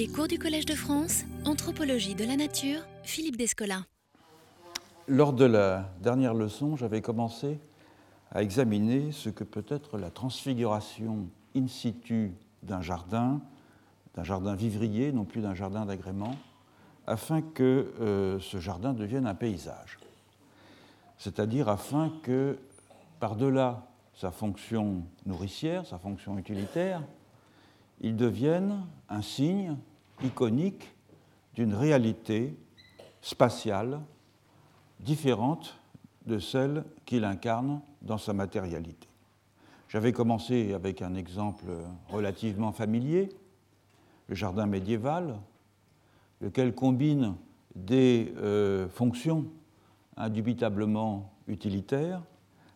Les cours du Collège de France, Anthropologie de la Nature, Philippe Descola. Lors de la dernière leçon, j'avais commencé à examiner ce que peut être la transfiguration in situ d'un jardin, d'un jardin vivrier, non plus d'un jardin d'agrément, afin que euh, ce jardin devienne un paysage. C'est-à-dire afin que, par-delà sa fonction nourricière, sa fonction utilitaire, il devienne un signe iconique d'une réalité spatiale différente de celle qu'il incarne dans sa matérialité. J'avais commencé avec un exemple relativement familier, le jardin médiéval, lequel combine des euh, fonctions indubitablement utilitaires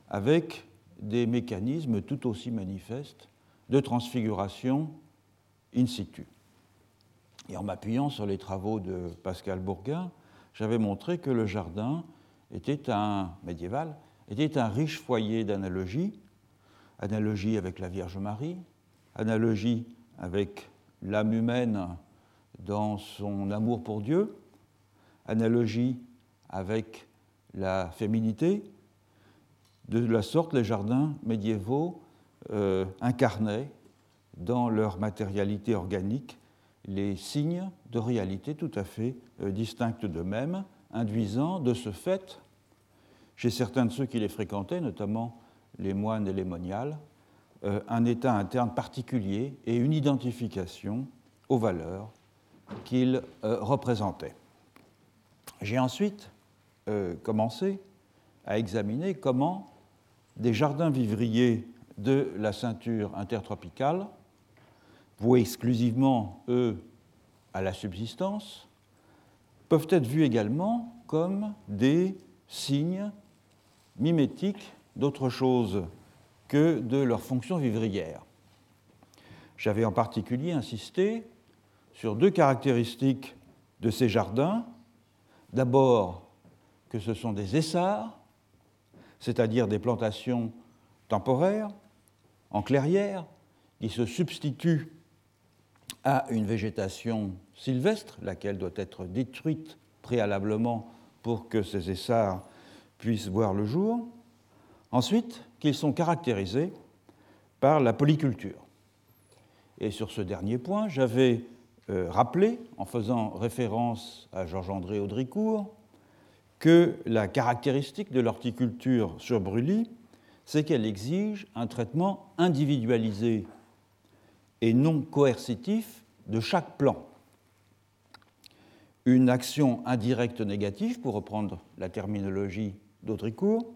avec des mécanismes tout aussi manifestes de transfiguration in situ. Et en m'appuyant sur les travaux de Pascal Bourguin, j'avais montré que le jardin était un médiéval, était un riche foyer d'analogies, analogie avec la Vierge Marie, analogie avec l'âme humaine dans son amour pour Dieu, analogie avec la féminité. De la sorte, les jardins médiévaux euh, incarnaient dans leur matérialité organique les signes de réalité tout à fait euh, distinctes d'eux-mêmes, induisant de ce fait, chez certains de ceux qui les fréquentaient, notamment les moines et les moniales, euh, un état interne particulier et une identification aux valeurs qu'ils euh, représentaient. J'ai ensuite commencé à examiner comment des jardins vivriers de la ceinture intertropicale voués exclusivement, eux, à la subsistance, peuvent être vus également comme des signes mimétiques d'autre chose que de leur fonction vivrière. J'avais en particulier insisté sur deux caractéristiques de ces jardins. D'abord, que ce sont des essarts, c'est-à-dire des plantations temporaires, en clairière, qui se substituent à une végétation sylvestre, laquelle doit être détruite préalablement pour que ces essarts puissent voir le jour. Ensuite, qu'ils sont caractérisés par la polyculture. Et sur ce dernier point, j'avais euh, rappelé, en faisant référence à Georges-André Audricourt, que la caractéristique de l'horticulture sur brûlis, c'est qu'elle exige un traitement individualisé et non coercitif de chaque plan. Une action indirecte négative, pour reprendre la terminologie d'Audricourt,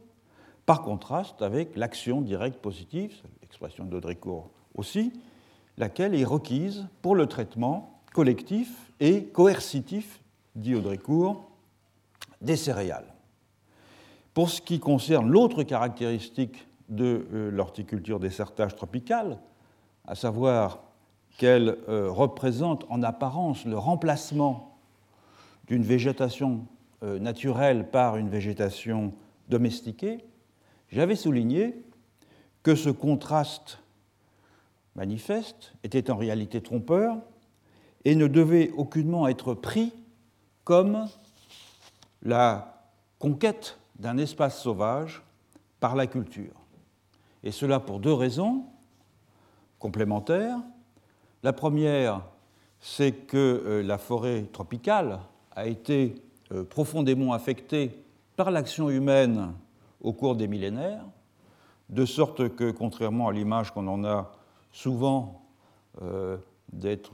par contraste avec l'action directe positive, l'expression d'Audricourt aussi, laquelle est requise pour le traitement collectif et coercitif, dit Audricourt, des céréales. Pour ce qui concerne l'autre caractéristique de euh, l'horticulture des sertages tropicales, à savoir qu'elle euh, représente en apparence le remplacement d'une végétation euh, naturelle par une végétation domestiquée, j'avais souligné que ce contraste manifeste était en réalité trompeur et ne devait aucunement être pris comme la conquête d'un espace sauvage par la culture. Et cela pour deux raisons complémentaires. La première, c'est que euh, la forêt tropicale a été euh, profondément affectée par l'action humaine au cours des millénaires, de sorte que, contrairement à l'image qu'on en a souvent euh, d'être,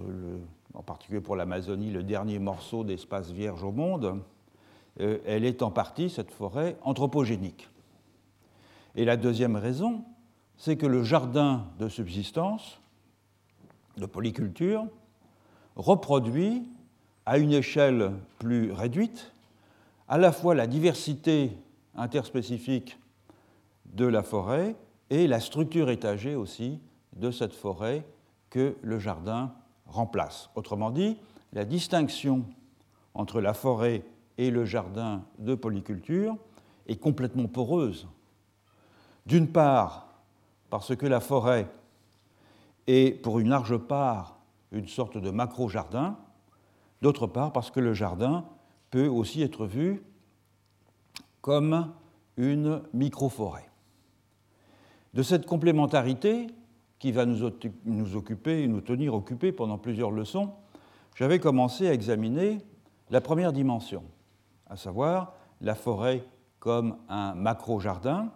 en particulier pour l'Amazonie, le dernier morceau d'espace vierge au monde, elle est en partie, cette forêt, anthropogénique. Et la deuxième raison, c'est que le jardin de subsistance, de polyculture, reproduit à une échelle plus réduite à la fois la diversité interspécifique de la forêt et la structure étagée aussi de cette forêt que le jardin remplace. Autrement dit, la distinction entre la forêt et le jardin de polyculture est complètement poreuse. D'une part, parce que la forêt est pour une large part une sorte de macro-jardin, d'autre part parce que le jardin peut aussi être vu comme une microforêt. De cette complémentarité, qui va nous, occuper et nous tenir occupés pendant plusieurs leçons, j'avais commencé à examiner la première dimension, à savoir la forêt comme un macro-jardin,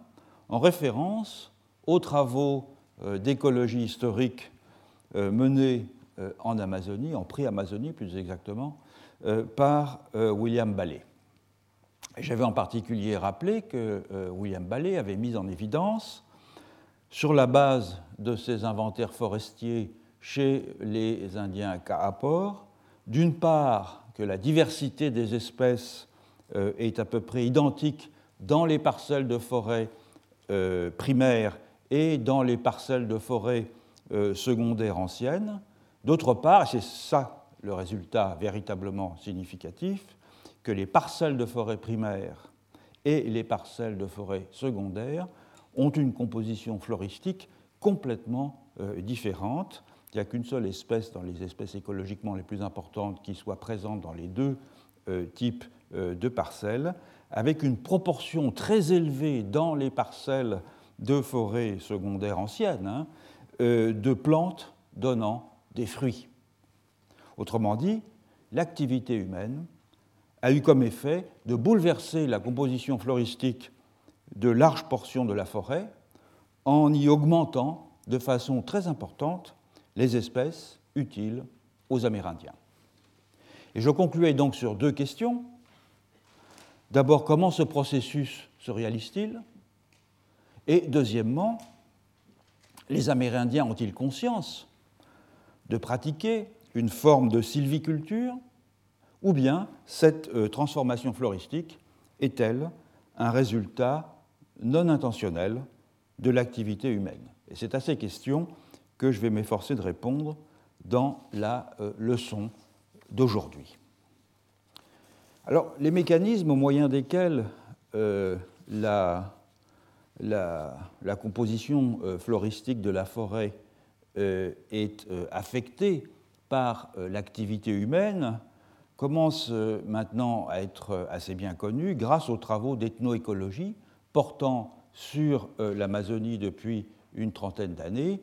en référence aux travaux euh, d'écologie historique euh, menés euh, en Amazonie, en pré-Amazonie plus exactement, par William Ballet. J'avais en particulier rappelé que William Ballet avait mis en évidence, sur la base de ses inventaires forestiers chez les Indiens Kaapor, d'une part que la diversité des espèces est à peu près identique dans les parcelles de forêt primaires et dans les parcelles de forêt euh, secondaires anciennes. D'autre part, c'est ça le résultat véritablement significatif, que les parcelles de forêt primaires et les parcelles de forêt secondaires ont une composition floristique complètement euh, différente. Il n'y a qu'une seule espèce dans les espèces écologiquement les plus importantes qui soit présente dans les deux euh, types de parcelles, avec une proportion très élevée dans les parcelles de forêts secondaires anciennes, hein, euh, de plantes donnant des fruits. Autrement dit, l'activité humaine a eu comme effet de bouleverser la composition floristique de larges portions de la forêt en y augmentant de façon très importante les espèces utiles aux Amérindiens. Et je concluais donc sur deux questions. D'abord, comment ce processus se réalise-t-il? Et deuxièmement, les Amérindiens ont-ils conscience de pratiquer une forme de sylviculture ou bien cette euh, transformation floristique est-elle un résultat non intentionnel de l'activité humaine? Et c'est à ces questions que je vais m'efforcer de répondre dans la euh, leçon d'aujourd'hui. Alors, les mécanismes au moyen desquels euh, la la, composition euh, floristique de la forêt euh, est euh, affectée par l'activité humaine commence maintenant à être assez bien connue grâce aux travaux d'ethnoécologie portant sur l'Amazonie depuis une trentaine d'années,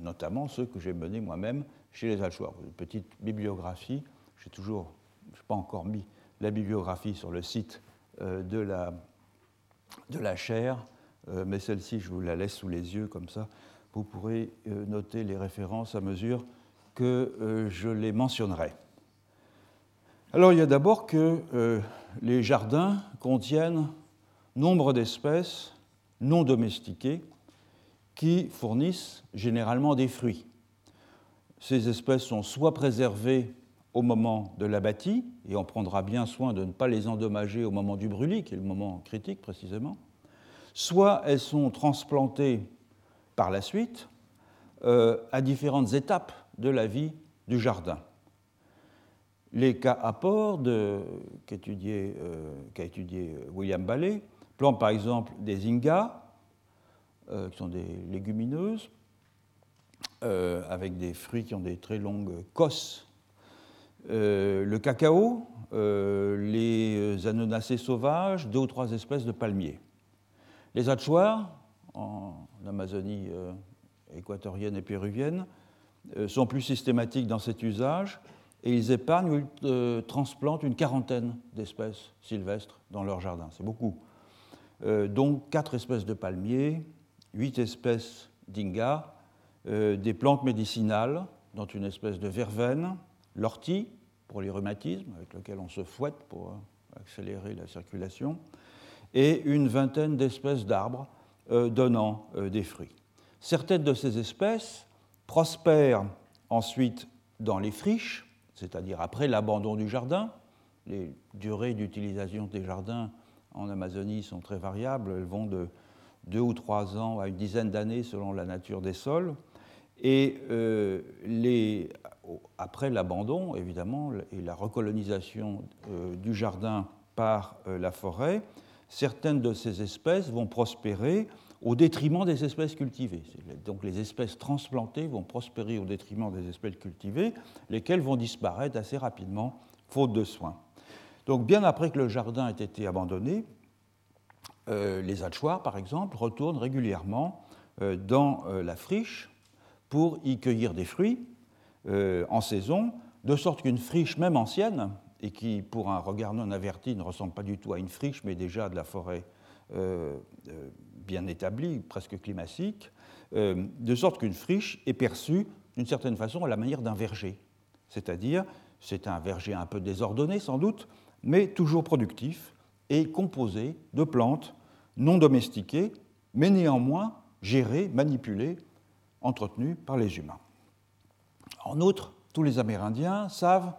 notamment ceux que j'ai menés moi-même chez les Alchoirs. Une petite bibliographie, j'ai toujours, je n'ai pas encore mis la bibliographie sur le site de la de la chair, euh, mais celle-ci, je vous la laisse sous les yeux, comme ça, vous pourrez euh, noter les références à mesure que euh, je les mentionnerai. Alors, il y a d'abord que les jardins contiennent nombre d'espèces non domestiquées qui fournissent généralement des fruits. Ces espèces sont soit préservées au moment de l'abattis, et on prendra bien soin de ne pas les endommager au moment du brûlis, qui est le moment critique précisément, soit elles sont transplantées par la suite euh, à différentes étapes de la vie du jardin. Les cas apports qu'a étudié, euh, William Ballet plantent par exemple des ingas, euh, qui sont des légumineuses, avec des fruits qui ont des très longues cosses euh, le cacao, euh, les anonacées sauvages, deux ou trois espèces de palmiers. Les hachoirs, en Amazonie euh, équatorienne et péruvienne, sont plus systématiques dans cet usage et ils épargnent ou ils transplantent une quarantaine d'espèces sylvestres dans leur jardin. C'est beaucoup. donc quatre espèces de palmiers, huit espèces d'inga, des plantes médicinales, dont une espèce de verveine, l'ortie, pour les rhumatismes, avec lequel on se fouette pour euh, accélérer la circulation, et une vingtaine d'espèces d'arbres euh, donnant euh, des fruits. Certaines de ces espèces prospèrent ensuite dans les friches, c'est-à-dire après l'abandon du jardin. Les durées d'utilisation des jardins en Amazonie sont très variables, elles vont de deux ou trois ans à une dizaine d'années selon la nature des sols. Et les, après l'abandon, évidemment, et la recolonisation euh, du jardin par euh, la forêt, certaines de ces espèces vont prospérer au détriment des espèces cultivées. Donc les espèces transplantées vont prospérer au détriment des espèces cultivées, lesquelles vont disparaître assez rapidement, faute de soins. Donc bien après que le jardin ait été abandonné, euh, les hachoirs, par exemple, retournent régulièrement dans la friche pour y cueillir des fruits en saison, de sorte qu'une friche, même ancienne, et qui, pour un regard non averti, ne ressemble pas du tout à une friche, mais déjà de la forêt bien établie, presque climatique, de sorte qu'une friche est perçue d'une certaine façon à la manière d'un verger. C'est-à-dire, c'est un verger un peu désordonné sans doute, mais toujours productif et composé de plantes non domestiquées, mais néanmoins gérées, manipulées, entretenues par les humains. En outre, tous les Amérindiens savent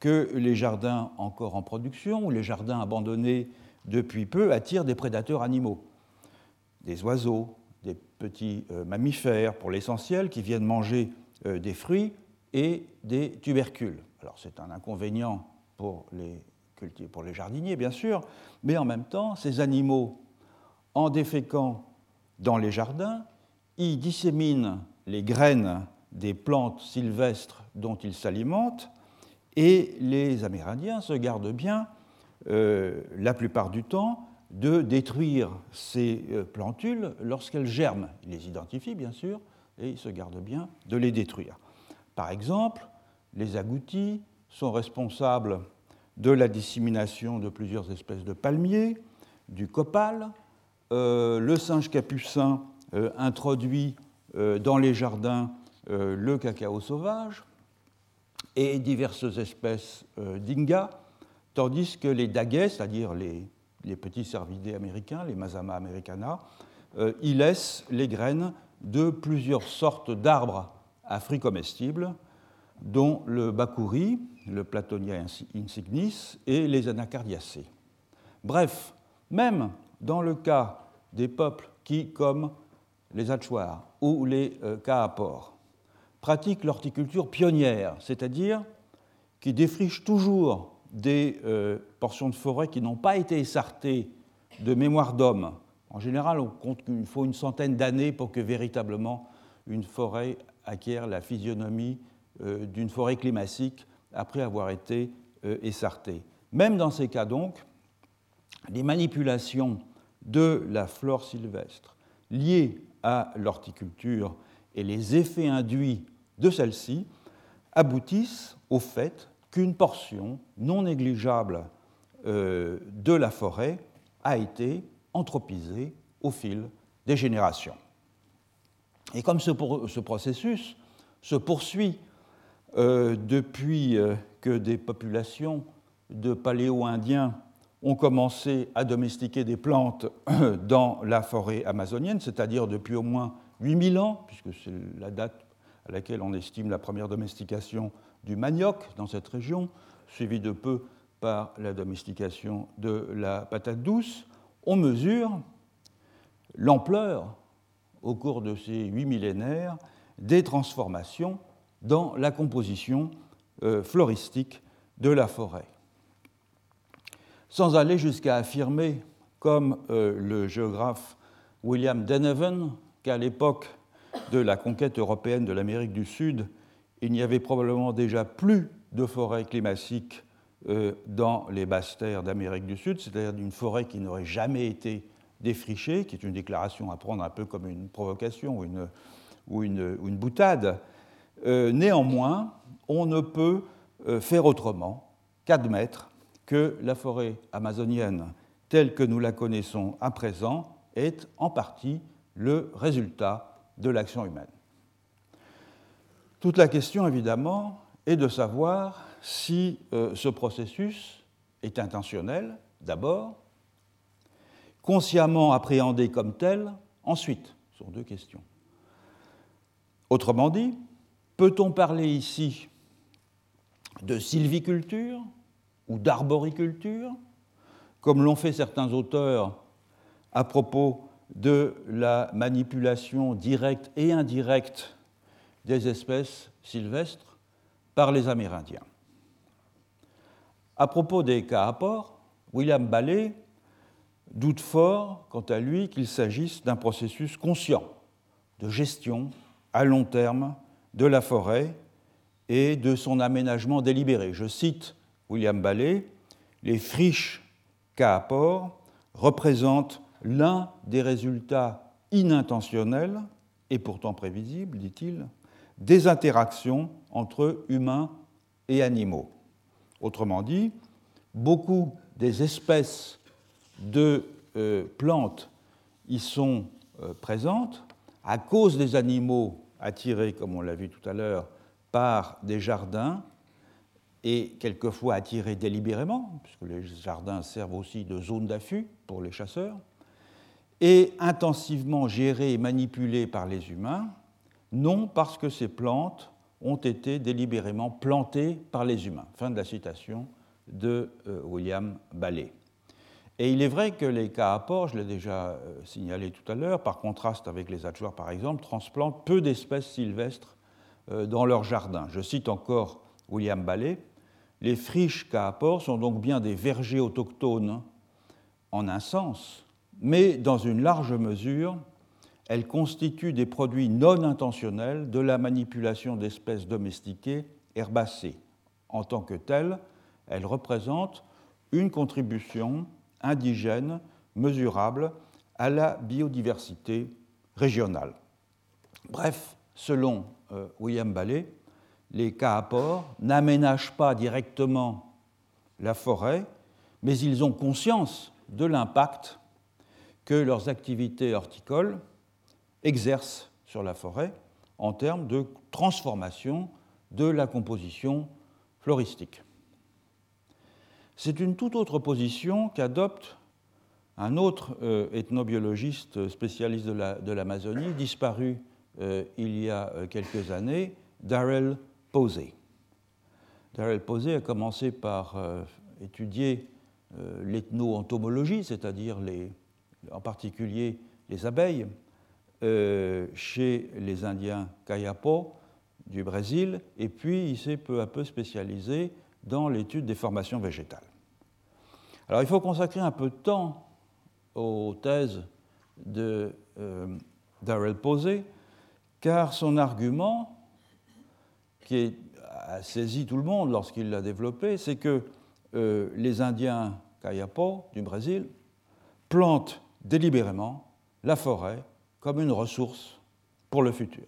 que les jardins encore en production ou les jardins abandonnés depuis peu attirent des prédateurs animaux, des oiseaux, des petits euh, mammifères pour l'essentiel qui viennent manger euh, des fruits et des tubercules. Alors c'est un inconvénient pour les, jardiniers, bien sûr, mais en même temps, ces animaux en déféquant dans les jardins, y disséminent les graines des plantes sylvestres dont ils s'alimentent, et les Amérindiens se gardent bien, euh, la plupart du temps, de détruire ces euh, plantules lorsqu'elles germent. Ils les identifient, bien sûr, et ils se gardent bien de les détruire. Par exemple, les agoutis sont responsables de la dissémination de plusieurs espèces de palmiers, du copal, euh, le singe capucin introduit dans les jardins le cacao sauvage et diverses espèces d'inga, tandis que les daguets, c'est-à-dire les, petits cervidés américains, les Mazama americana, y laissent les graines de plusieurs sortes d'arbres à fruits comestibles, dont le bakouri, le Platonia insignis, et les anacardiacées. Bref, même dans le cas des peuples qui, comme les Achuars ou les euh, pratiquent l'horticulture pionnière, c'est-à-dire qui défrichent toujours des euh, portions de forêt qui n'ont pas été essartées de mémoire d'homme. En général, on compte qu'il faut une centaine d'années pour que véritablement une forêt acquiert la physionomie euh, d'une forêt climatique après avoir été euh, essartée. Même dans ces cas donc, les manipulations de la flore sylvestre liées à l'horticulture et les effets induits de celle-ci aboutissent au fait qu'une portion non négligeable euh, de la forêt a été anthropisée au fil des générations. Et comme ce, ce processus se poursuit euh, depuis euh, que des populations de paléo-indiens ont commencé à domestiquer des plantes dans la forêt amazonienne, c'est-à-dire depuis au moins 8000 ans, puisque c'est la date à laquelle on estime la première domestication du manioc dans cette région, suivie de peu par la domestication de la patate douce, on mesure l'ampleur, au cours de ces huit millénaires, des transformations dans la composition euh, floristique de la forêt. Sans aller jusqu'à affirmer, comme euh, le géographe William Deneven, qu'à l'époque de la conquête européenne de l'Amérique du Sud, il n'y avait probablement déjà plus de forêts climatiques euh, dans les basses terres d'Amérique du Sud, c'est-à-dire d'une forêt qui n'aurait jamais été défrichée, qui est une déclaration à prendre un peu comme une provocation ou une, boutade. Euh, néanmoins, on ne peut faire autrement qu'admettre que la forêt amazonienne telle que nous la connaissons à présent est en partie le résultat de l'action humaine. Toute la question, évidemment, est de savoir si euh, ce processus est intentionnel, d'abord, consciemment appréhendé comme tel, ensuite. Ce sont deux questions. Autrement dit, peut-on parler ici de sylviculture ou d'arboriculture, comme l'ont fait certains auteurs à propos de la manipulation directe et indirecte des espèces sylvestres par les Amérindiens. À propos des cas William Ballet doute fort, quant à lui, qu'il s'agisse d'un processus conscient de gestion à long terme de la forêt et de son aménagement délibéré. Je cite William Ballet, les friches Kaapor représentent l'un des résultats inintentionnels et pourtant prévisibles, dit-il, des interactions entre humains et animaux. Autrement dit, beaucoup des espèces de euh, plantes y sont euh, présentes à cause des animaux attirés, comme on l'a vu tout à l'heure, par des jardins et quelquefois attirés délibérément, puisque les jardins servent aussi de zone d'affût pour les chasseurs, et intensivement gérés et manipulés par les humains, non parce que ces plantes ont été délibérément plantées par les humains. Fin de la citation de euh, William Ballet. Et il est vrai que les apports, je l'ai déjà euh, signalé tout à l'heure, par contraste avec les atchoirs par exemple, transplantent peu d'espèces sylvestres euh, dans leur jardin. Je cite encore William Ballet. Les friches apports sont donc bien des vergers autochtones en un sens, mais dans une large mesure, elles constituent des produits non intentionnels de la manipulation d'espèces domestiquées herbacées. En tant que telles, elles représentent une contribution indigène mesurable à la biodiversité régionale. Bref, selon euh, William Ballet, les Kaapor n'aménagent pas directement la forêt, mais ils ont conscience de l'impact que leurs activités horticoles exercent sur la forêt en termes de transformation de la composition floristique. C'est une toute autre position qu'adopte un autre euh, ethnobiologiste spécialiste de l'Amazonie, disparu euh, il y a euh, quelques années, Darrell Posey. Darrell Posey a commencé par étudier l'ethno-entomologie, c'est-à-dire en particulier les abeilles, chez les Indiens Kayapo du Brésil, et puis il s'est peu à peu spécialisé dans l'étude des formations végétales. Alors il faut consacrer un peu de temps aux thèses de euh, Darrell Posey, car son argument, qui a saisi tout le monde lorsqu'il l'a développé, c'est que euh, les Indiens Kayapo du Brésil plantent délibérément la forêt comme une ressource pour le futur.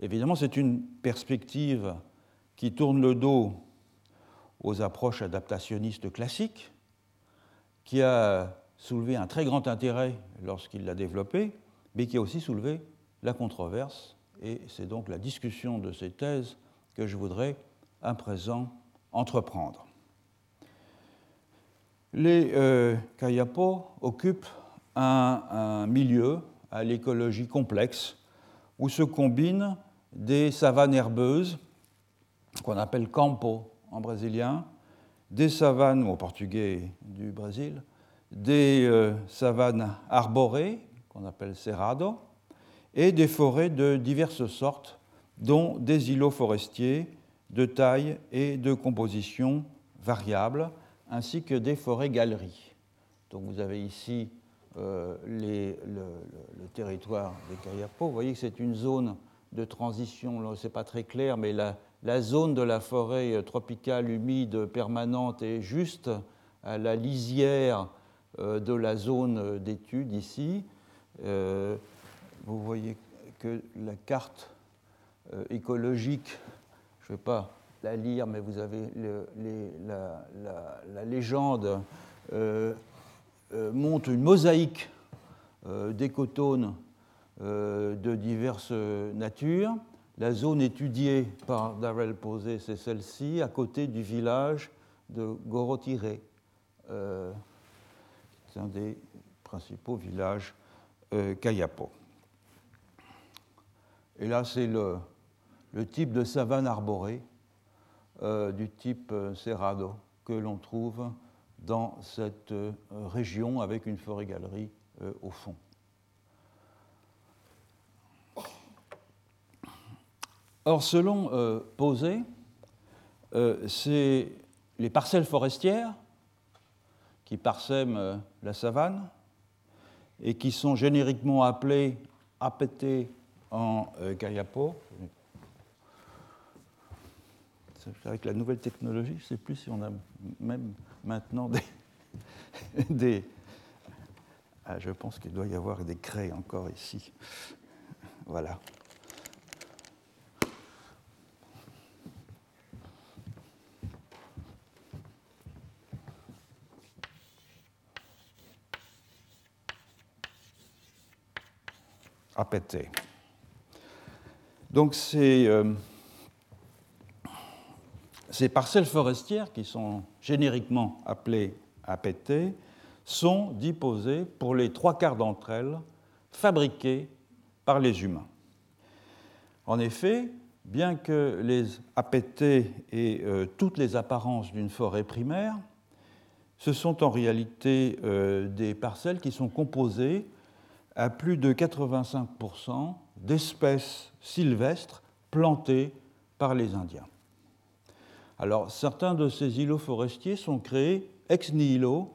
Évidemment, c'est une perspective qui tourne le dos aux approches adaptationnistes classiques, qui a soulevé un très grand intérêt lorsqu'il l'a développé, mais qui a aussi soulevé la controverse. Et c'est donc la discussion de ces thèses que je voudrais à présent entreprendre. Les euh, Kayapo occupent un, milieu à l'écologie complexe où se combinent des savanes herbeuses qu'on appelle campo en brésilien, des savanes, au portugais du Brésil, des euh, savanes arborées, qu'on appelle cerrado, et des forêts de diverses sortes, dont des îlots forestiers de taille et de composition variables, ainsi que des forêts-galeries. Donc vous avez ici euh, le, territoire des Kayapo. Vous voyez que c'est une zone de transition, ce n'est pas très clair, mais la, zone de la forêt tropicale humide permanente est juste à la lisière euh, de la zone d'étude ici. Euh, vous voyez que la carte euh, écologique, je ne vais pas la lire, mais vous avez la, légende, montre une mosaïque d'écotones de diverses natures. La zone étudiée par Darrell Posé, c'est celle-ci, à côté du village de Gorotiré. Euh, c'est un des principaux villages euh, Kayapo. Et là, c'est le, type de savane arborée euh, du type Cerrado que l'on trouve dans cette région avec une forêt-galerie au fond. Or, selon euh, Posé, euh, c'est les parcelles forestières qui parsèment la savane et qui sont génériquement appelés APT en Kayapo. Avec la nouvelle technologie, je ne sais plus si on a même maintenant des, des ah, je pense qu'il doit y avoir des craies encore ici. Voilà. péter. Donc ces, euh, ces parcelles forestières qui sont génériquement appelées APT sont disposées pour les trois quarts d'entre elles fabriquées par les humains. En effet, bien que les APT aient euh, toutes les apparences d'une forêt primaire, ce sont en réalité euh, des parcelles qui sont composées à plus de 85% d'espèces sylvestres plantées par les Indiens. Alors, certains de ces îlots forestiers sont créés ex nihilo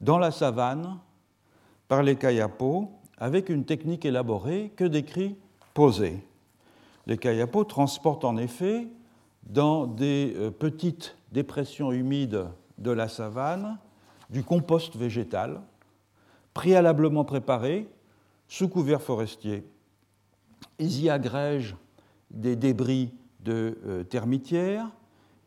dans la savane par les Kayapos avec une technique élaborée que décrit Posé. Les Kayapos transportent en effet dans des euh, petites dépressions humides de la savane du compost végétal préalablement préparé sous couvert forestier. Ils y agrègent des débris de euh, termitières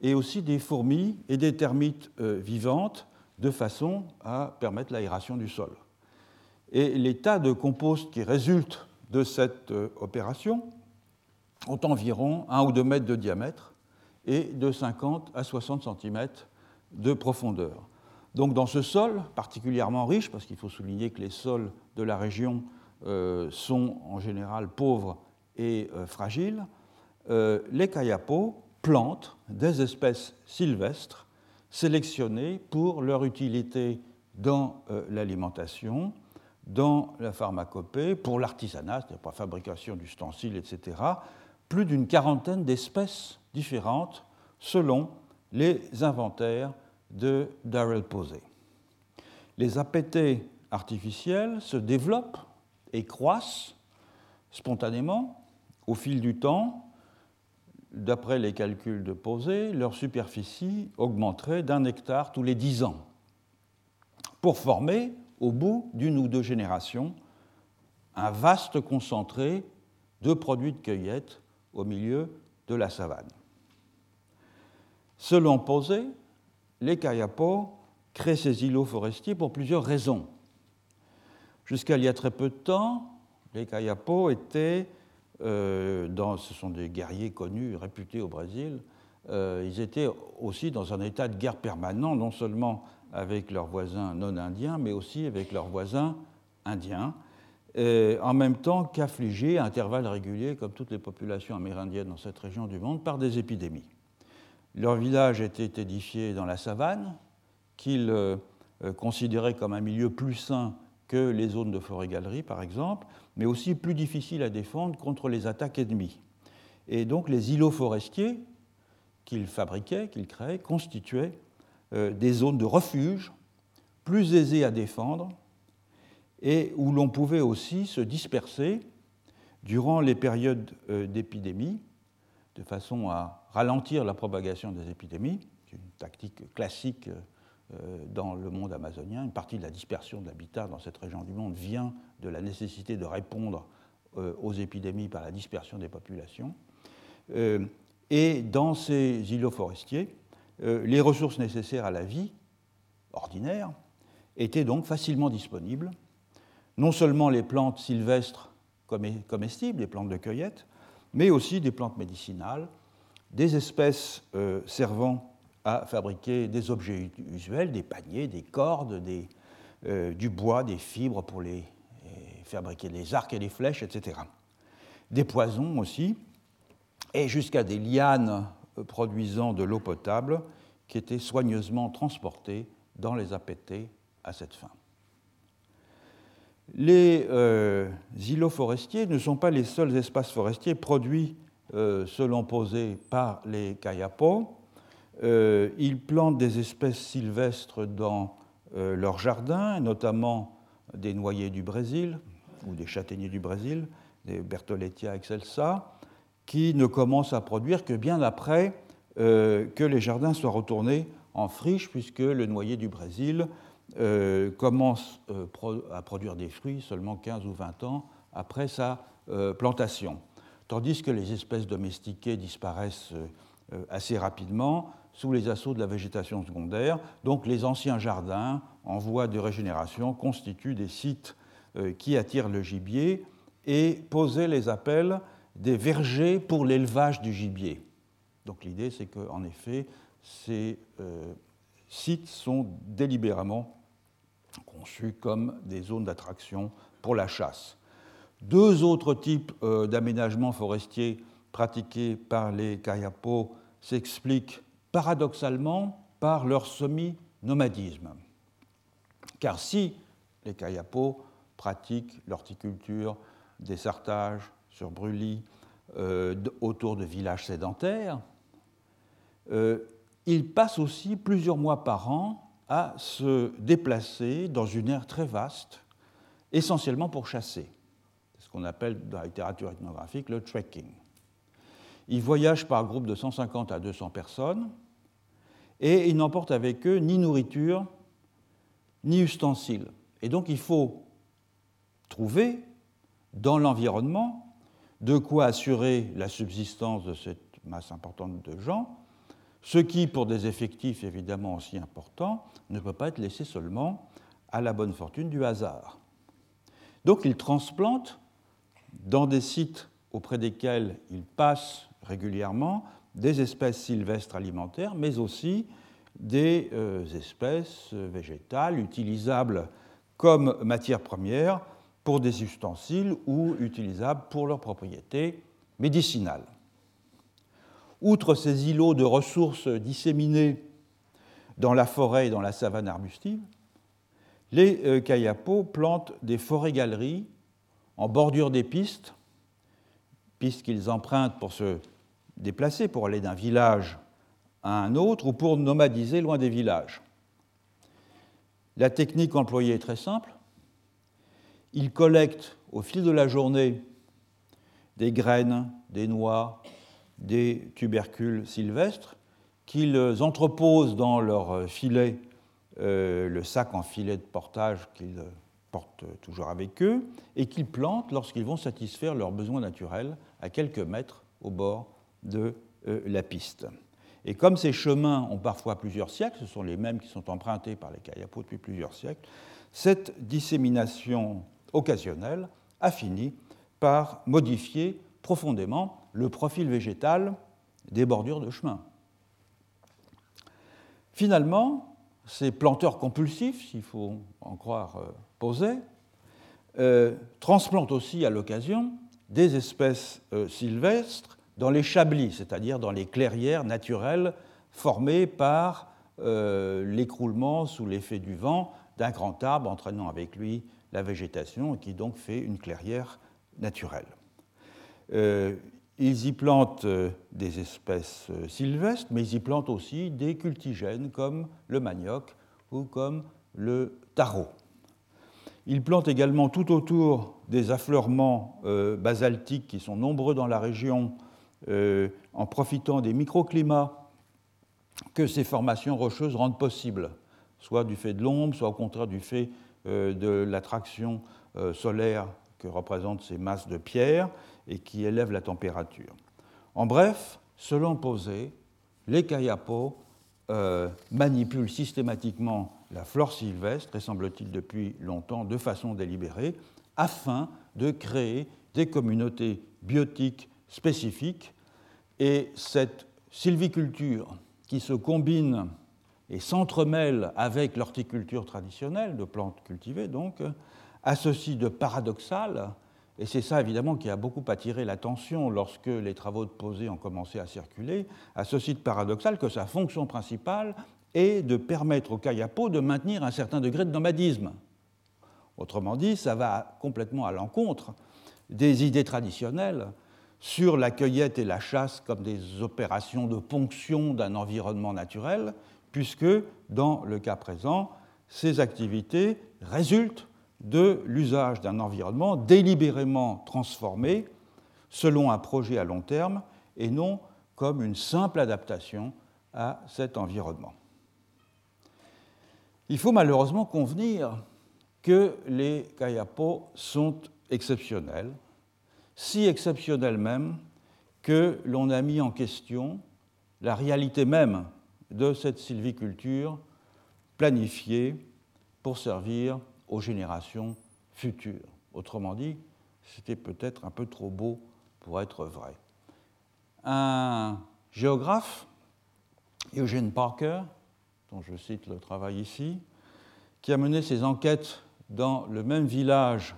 et aussi des fourmis et des termites euh, vivantes de façon à permettre l'aération du sol. Et les tas de compost qui résultent de cette euh, opération ont environ 1 ou 2 mètres de diamètre et de 50 à 60 cm de profondeur. Donc dans ce sol particulièrement riche, parce qu'il faut souligner que les sols de la région euh, sont en général pauvres et fragiles, les Kayapos plantent des espèces sylvestres sélectionnées pour leur utilité dans l'alimentation, dans la pharmacopée, pour l'artisanat, c'est-à-dire pour la fabrication d'ustensiles, etc. Plus d'une quarantaine d'espèces différentes selon les inventaires de Darrell Posey. Les APT artificiels se développent et croissent spontanément au fil du temps. D'après les calculs de Posey, leur superficie augmenterait d'un hectare tous les dix ans pour former, au bout d'une ou deux générations, un vaste concentré de produits de cueillette au milieu de la savane. Selon Posey, les Kayapos créent ces îlots forestiers pour plusieurs raisons. Jusqu'à il y a très peu de temps, les Kayapos étaient, dans, ce sont des guerriers connus, réputés au Brésil, euh, ils étaient aussi dans un état de guerre permanent, non seulement avec leurs voisins non indiens, mais aussi avec leurs voisins indiens, en même temps qu'affligés à intervalles réguliers, comme toutes les populations amérindiennes dans cette région du monde, par des épidémies. Leur village était édifié dans la savane, qu'ils euh, considéraient comme un milieu plus sain que les zones de forêt-galerie, par exemple, mais aussi plus difficile à défendre contre les attaques ennemies. Et donc les îlots forestiers qu'ils fabriquaient, qu'ils créaient, constituaient euh, des zones de refuge plus aisées à défendre et où l'on pouvait aussi se disperser durant les périodes euh, d'épidémie de façon à ralentir la propagation des épidémies, qui est une tactique classique euh, dans le monde amazonien. Une partie de la dispersion de l'habitat dans cette région du monde vient de la nécessité de répondre euh, aux épidémies par la dispersion des populations. Euh, et dans ces îlots forestiers, les ressources nécessaires à la vie ordinaire étaient donc facilement disponibles. Non seulement les plantes sylvestres comestibles, les plantes de cueillette, mais aussi des plantes médicinales, des espèces euh, servant à fabriquer des objets usuels, des paniers, des cordes, euh, du bois, des fibres pour les, fabriquer des arcs et des flèches, etc. Des poisons aussi, et jusqu'à des lianes euh, produisant de l'eau potable qui étaient soigneusement transportées dans les APT à cette fin. Les euh, îlots forestiers ne sont pas les seuls espaces forestiers produits euh, selon posé par les Kayapos. Euh, ils plantent des espèces sylvestres dans leurs jardins, notamment des noyers du Brésil ou des châtaigniers du Brésil, des Bertholletia excelsa, qui ne commencent à produire que bien après que les jardins soient retournés en friche, puisque le noyer du Brésil euh, commence euh, à produire des fruits seulement 15 ou 20 ans après sa euh, plantation, tandis que les espèces domestiquées disparaissent assez rapidement sous les assauts de la végétation secondaire. Donc les anciens jardins en voie de régénération constituent des sites qui attirent le gibier et posaient les appels des vergers pour l'élevage du gibier. Donc l'idée, c'est qu'en effet, ces sites sont délibérément conçus comme des zones d'attraction pour la chasse. Deux autres types euh, d'aménagements forestiers pratiqués par les Kayapos s'expliquent paradoxalement par leur semi-nomadisme. Car si les Kayapos pratiquent l'horticulture, des sartages sur brûlis euh, autour de villages sédentaires, euh, ils passent aussi plusieurs mois par an à se déplacer dans une aire très vaste, essentiellement pour chasser. C'est ce qu'on appelle dans la littérature ethnographique le trekking. Ils voyagent par groupe de 150 à 200 personnes et ils n'emportent avec eux ni nourriture ni ustensiles. Et donc il faut trouver dans l'environnement de quoi assurer la subsistance de cette masse importante de gens ce qui, pour des effectifs évidemment aussi importants, ne peut pas être laissé seulement à la bonne fortune du hasard. Donc il transplante dans des sites auprès desquels il passe régulièrement des espèces sylvestres alimentaires, mais aussi des euh, espèces végétales utilisables comme matière première pour des ustensiles ou utilisables pour leurs propriétés médicinales. Outre ces îlots de ressources disséminés dans la forêt et dans la savane arbustive, les euh, plantent des forêts-galeries en bordure des pistes, pistes qu'ils empruntent pour se déplacer, pour aller d'un village à un autre ou pour nomadiser loin des villages. La technique employée est très simple. Ils collectent au fil de la journée des graines, des noix, des tubercules sylvestres qu'ils entreposent dans leur filet, euh, le sac en filet de portage qu'ils portent toujours avec eux, et qu'ils plantent lorsqu'ils vont satisfaire leurs besoins naturels à quelques mètres au bord de euh, la piste. Et comme ces chemins ont parfois plusieurs siècles, ce sont les mêmes qui sont empruntés par les Kayapos depuis plusieurs siècles, cette dissémination occasionnelle a fini par modifier profondément le profil végétal des bordures de chemin. Finalement, ces planteurs compulsifs, s'il faut en croire euh, euh, transplantent aussi à l'occasion des espèces euh, sylvestres dans les chablis, c'est-à-dire dans les clairières naturelles formées par l'écroulement sous l'effet du vent d'un grand arbre entraînant avec lui la végétation et qui donc fait une clairière naturelle. Ils y plantent euh, des espèces euh, sylvestres, mais ils y plantent aussi des cultigènes comme le manioc ou comme le taro. Ils plantent également tout autour des affleurements euh, basaltiques qui sont nombreux dans la région en profitant des microclimats que ces formations rocheuses rendent possibles, soit du fait de l'ombre, soit au contraire du fait de l'attraction solaire que représentent ces masses de pierre et qui élèvent la température. En bref, selon Posé, les Kayapos euh, manipulent systématiquement la flore sylvestre, et semble-t-il depuis longtemps de façon délibérée, afin de créer des communautés biotiques spécifiques. Et cette sylviculture qui se combine et s'entremêle avec l'horticulture traditionnelle de plantes cultivées, donc, à ceci de paradoxal, et c'est ça évidemment qui a beaucoup attiré l'attention lorsque les travaux de Posé ont commencé à circuler, à ceci de paradoxal que sa fonction principale est de permettre aux Kayapo de maintenir un certain degré de nomadisme. Autrement dit, ça va complètement à l'encontre des idées traditionnelles sur la cueillette et la chasse comme des opérations de ponction d'un environnement naturel, puisque dans le cas présent, ces activités résultent de l'usage d'un environnement délibérément transformé selon un projet à long terme et non comme une simple adaptation à cet environnement. Il faut malheureusement convenir que les Kayapo sont exceptionnels, si exceptionnels même que l'on a mis en question la réalité même de cette sylviculture planifiée pour servir aux générations futures. Autrement dit, c'était peut-être un peu trop beau pour être vrai. Un géographe, Eugene Parker, dont je cite le travail ici, qui a mené ses enquêtes dans le même village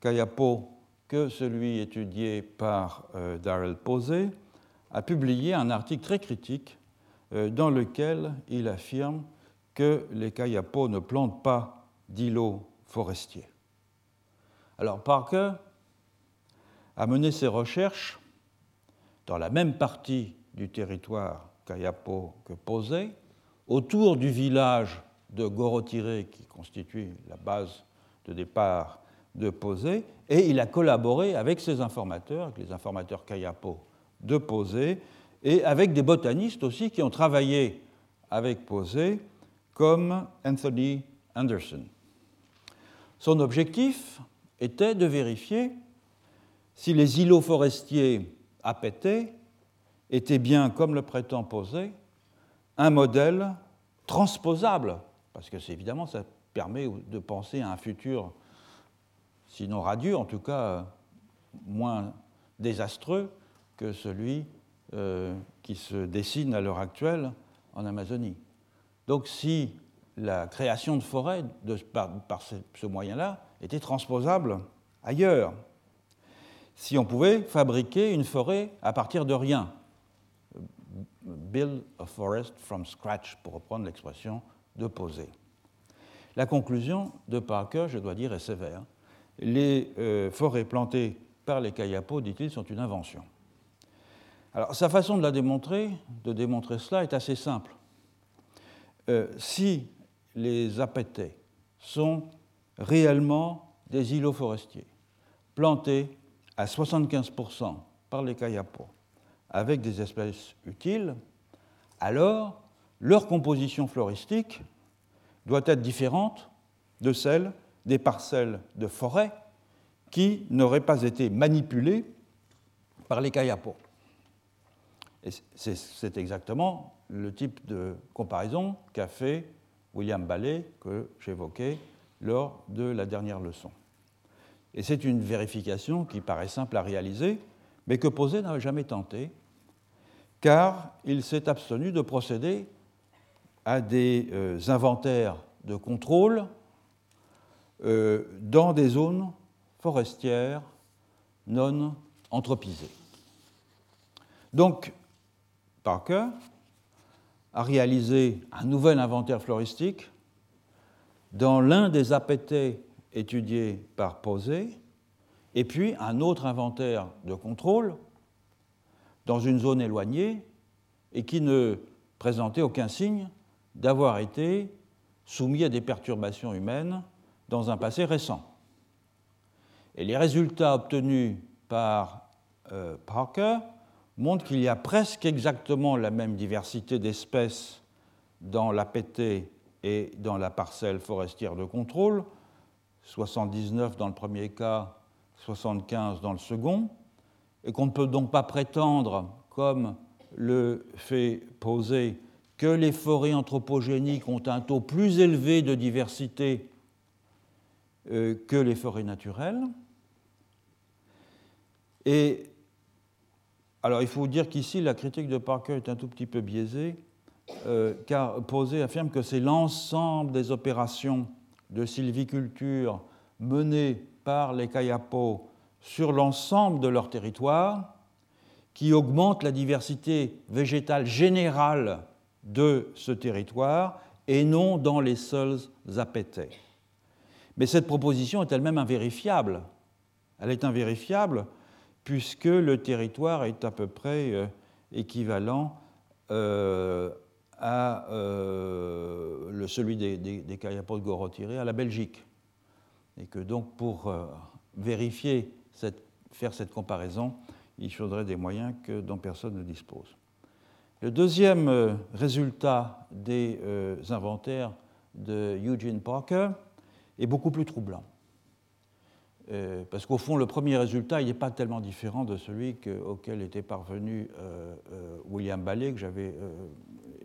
Kayapo que celui étudié par euh, Darrell Posey, a publié un article très critique euh, dans lequel il affirme que les Kayapo ne plantent pas d'îlots forestiers. Alors Parker a mené ses recherches dans la même partie du territoire Kayapo que Posey, autour du village de Gorotiré qui constitue la base de départ de Posé, et il a collaboré avec ses informateurs, les informateurs Kayapo de Posé, et avec des botanistes aussi qui ont travaillé avec Posé, comme Anthony Anderson. Son objectif était de vérifier si les îlots forestiers apétés étaient bien, comme le prétend Posé, un modèle transposable, parce que c'est évidemment ça permet de penser à un futur sinon radieux, en tout cas moins désastreux que celui euh, qui se dessine à l'heure actuelle en Amazonie. Donc si la création de forêts par, ce, moyen-là était transposable ailleurs, si on pouvait fabriquer une forêt à partir de rien, build a forest from scratch, pour reprendre l'expression de Posé. La conclusion de Parker, je dois dire, est sévère les euh, forêts plantées par les Kayapo, dit-il, sont une invention. Alors, sa façon de la démontrer, de démontrer cela, est assez simple. Euh, si les apétés sont réellement des îlots forestiers, plantés à 75% par les Kayapo, avec des espèces utiles, alors leur composition floristique doit être différente de celle des parcelles de forêt qui n'auraient pas été manipulées par les Kayapo. C'est exactement le type de comparaison qu'a fait William Ballet, que j'évoquais lors de la dernière leçon. Et c'est une vérification qui paraît simple à réaliser, mais que Posé n'a jamais tenté, car il s'est abstenu de procéder à des euh, inventaires de contrôle euh, dans des zones forestières non anthropisées. Donc, Parker a réalisé un nouvel inventaire floristique dans l'un des APT étudiés par Posé, et puis un autre inventaire de contrôle dans une zone éloignée et qui ne présentait aucun signe d'avoir été soumis à des perturbations humaines dans un passé récent. Et les résultats obtenus par euh, Parker montrent qu'il y a presque exactement la même diversité d'espèces dans l'APT et dans la parcelle forestière de contrôle, 79 dans le premier cas, 75 dans le second, et qu'on ne peut donc pas prétendre, comme le fait poser, que les forêts anthropogéniques ont un taux plus élevé de diversité que les forêts naturelles. Et alors il faut dire qu'ici la critique de Parker est un tout petit peu biaisée, euh, car Posé affirme que c'est l'ensemble des opérations de sylviculture menées par les Kayapo sur l'ensemble de leur territoire qui augmentent la diversité végétale générale de ce territoire et non dans les seuls apétés. Mais cette proposition est elle-même invérifiable. Elle est invérifiable puisque le territoire est à peu près euh, équivalent euh, à euh, celui des, des, des de à la Belgique. Et que donc pour vérifier, faire cette comparaison, il faudrait des moyens que, dont personne ne dispose. Le deuxième résultat des inventaires de Eugene Parker est beaucoup plus troublant. Euh, parce qu'au fond, le premier résultat, il n'est pas tellement différent de celui auquel était parvenu euh, euh, William Ballet, que j'avais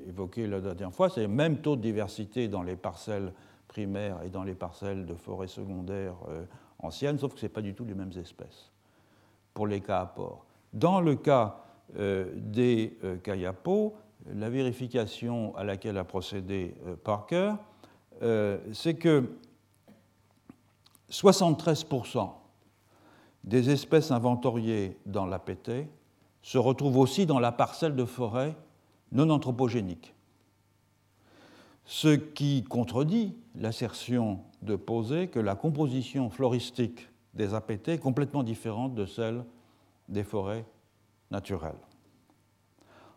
évoqué la dernière fois. C'est le même taux de diversité dans les parcelles primaires et dans les parcelles de forêt secondaire anciennes, sauf que ce n'est pas du tout les mêmes espèces pour les cas à port. Dans le cas des kayapos, la vérification à laquelle a procédé Parker, c'est que 73% des espèces inventoriées dans l'APT se retrouvent aussi dans la parcelle de forêt non anthropogénique. Ce qui contredit l'assertion de Posé que la composition floristique des APT est complètement différente de celle des forêts naturelles.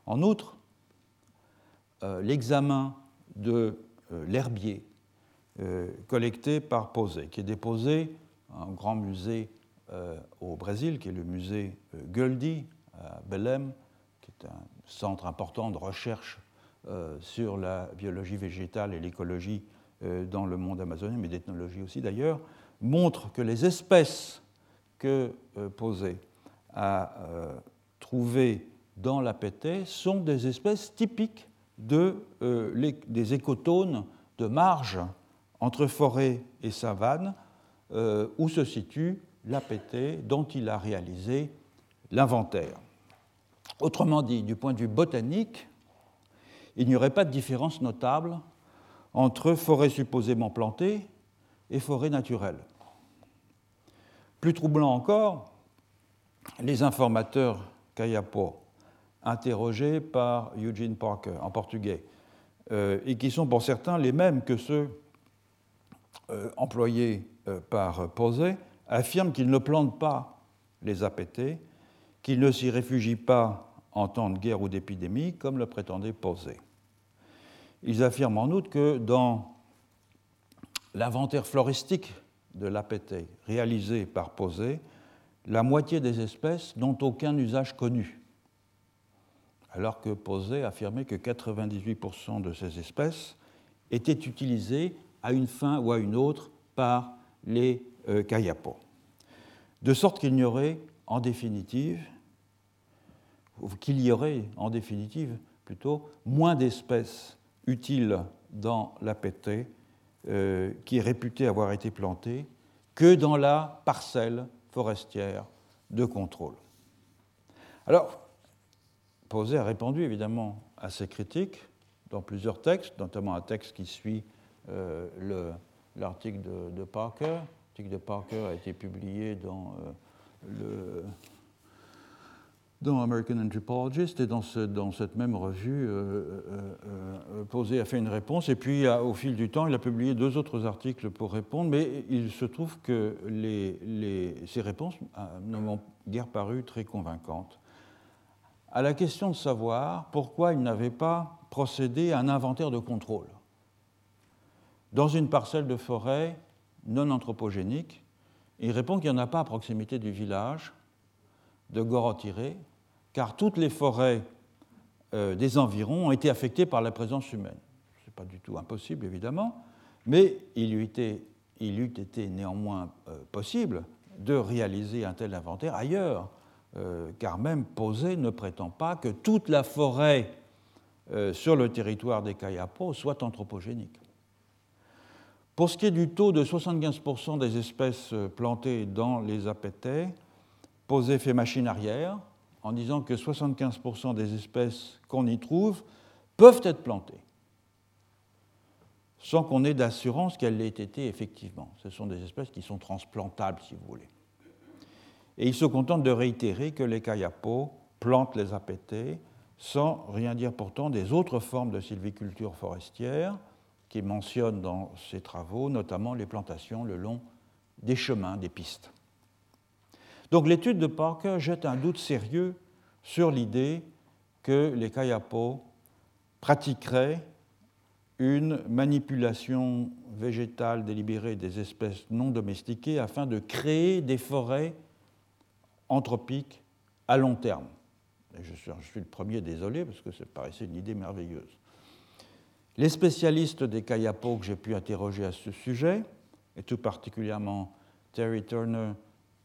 En outre, euh, l'examen de euh, l'herbier euh, collecté par Posé, qui est déposé à un grand musée euh, au Brésil, qui est le musée euh, Guldi à Belém, qui est un centre important de recherche sur la biologie végétale et l'écologie dans le monde amazonien, mais d'ethnologie aussi d'ailleurs, montre que les espèces que Posé a trouvées dans la pété sont des espèces typiques de, des écotones de marge entre forêt et savane, euh, où se situe l'APT dont il a réalisé l'inventaire. Autrement dit, du point de vue botanique, il n'y aurait pas de différence notable entre forêt supposément plantée et forêt naturelle. Plus troublant encore, les informateurs Kayapo, interrogés par Eugene Parker en portugais, euh, et qui sont pour certains les mêmes que ceux employé euh, par Posé affirme qu'il ne plante pas les APT, qu'il ne s'y réfugie pas en temps de guerre ou d'épidémie, comme le prétendait Posé. Ils affirment en outre que dans l'inventaire floristique de l'APT réalisé par Posé, la moitié des espèces n'ont aucun usage connu, alors que Posé affirmait que 98% de ces espèces étaient utilisées à une fin ou à une autre par les euh. De sorte qu'il n'y aurait en définitive, qu'il y aurait en définitive plutôt moins d'espèces utiles dans la euh, qui est réputée avoir été plantée que dans la parcelle forestière de contrôle. Alors, Posé a répondu évidemment à ces critiques dans plusieurs textes, notamment un texte qui suit l'article de, Parker. L'article de Parker a été publié dans, euh, le, dans American Anthropologist et dans, dans cette même revue, euh, Posé a fait une réponse. Et puis, au fil du temps, il a publié deux autres articles pour répondre, mais il se trouve que les, les, ces réponses ne m'ont guère paru très convaincantes. À la question de savoir pourquoi il n'avait pas procédé à un inventaire de contrôle dans une parcelle de forêt non anthropogénique. Il répond qu'il n'y en a pas à proximité du village de Gorotiré, car toutes les forêts euh, des environs ont été affectées par la présence humaine. Ce n'est pas du tout impossible, évidemment, mais il eût été, néanmoins euh, possible de réaliser un tel inventaire ailleurs, euh, car même Posé ne prétend pas que toute la forêt sur le territoire des Kayapos soit anthropogénique. Pour ce qui est du taux de 75% des espèces euh, plantées dans les APT, Posé fait machine arrière en disant que 75% des espèces qu'on y trouve peuvent être plantées, sans qu'on ait d'assurance qu'elles l'aient été effectivement. Ce sont des espèces qui sont transplantables, si vous voulez. Et il se contente de réitérer que les Kayapos plantent les APT sans rien dire pourtant des autres formes de sylviculture forestière qui mentionne dans ses travaux notamment les plantations le long des chemins, des pistes. Donc l'étude de Parker jette un doute sérieux sur l'idée que les Kayapos pratiqueraient une manipulation végétale délibérée des espèces non domestiquées afin de créer des forêts anthropiques à long terme. suis, je suis le premier désolé parce que ça paraissait une idée merveilleuse. Les spécialistes des Kayapo que j'ai pu interroger à ce sujet, et tout particulièrement Terry Turner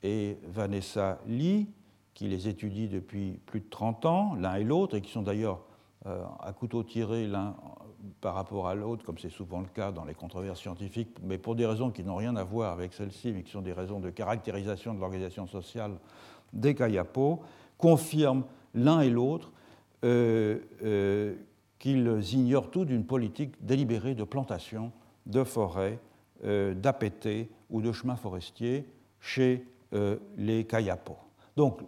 et Vanessa Lee, qui les étudient depuis plus de 30 ans, l'un et l'autre, et qui sont d'ailleurs euh, à couteau tiré l'un par rapport à l'autre, comme c'est souvent le cas dans les controverses scientifiques, mais pour des raisons qui n'ont rien à voir avec celles-ci, mais qui sont des raisons de caractérisation de l'organisation sociale des Kayapo, confirment l'un et l'autre euh, euh, qu'ils ignorent tout d'une politique délibérée de plantation de forêts, d'APT ou de chemins forestiers chez les Kayapo. Donc,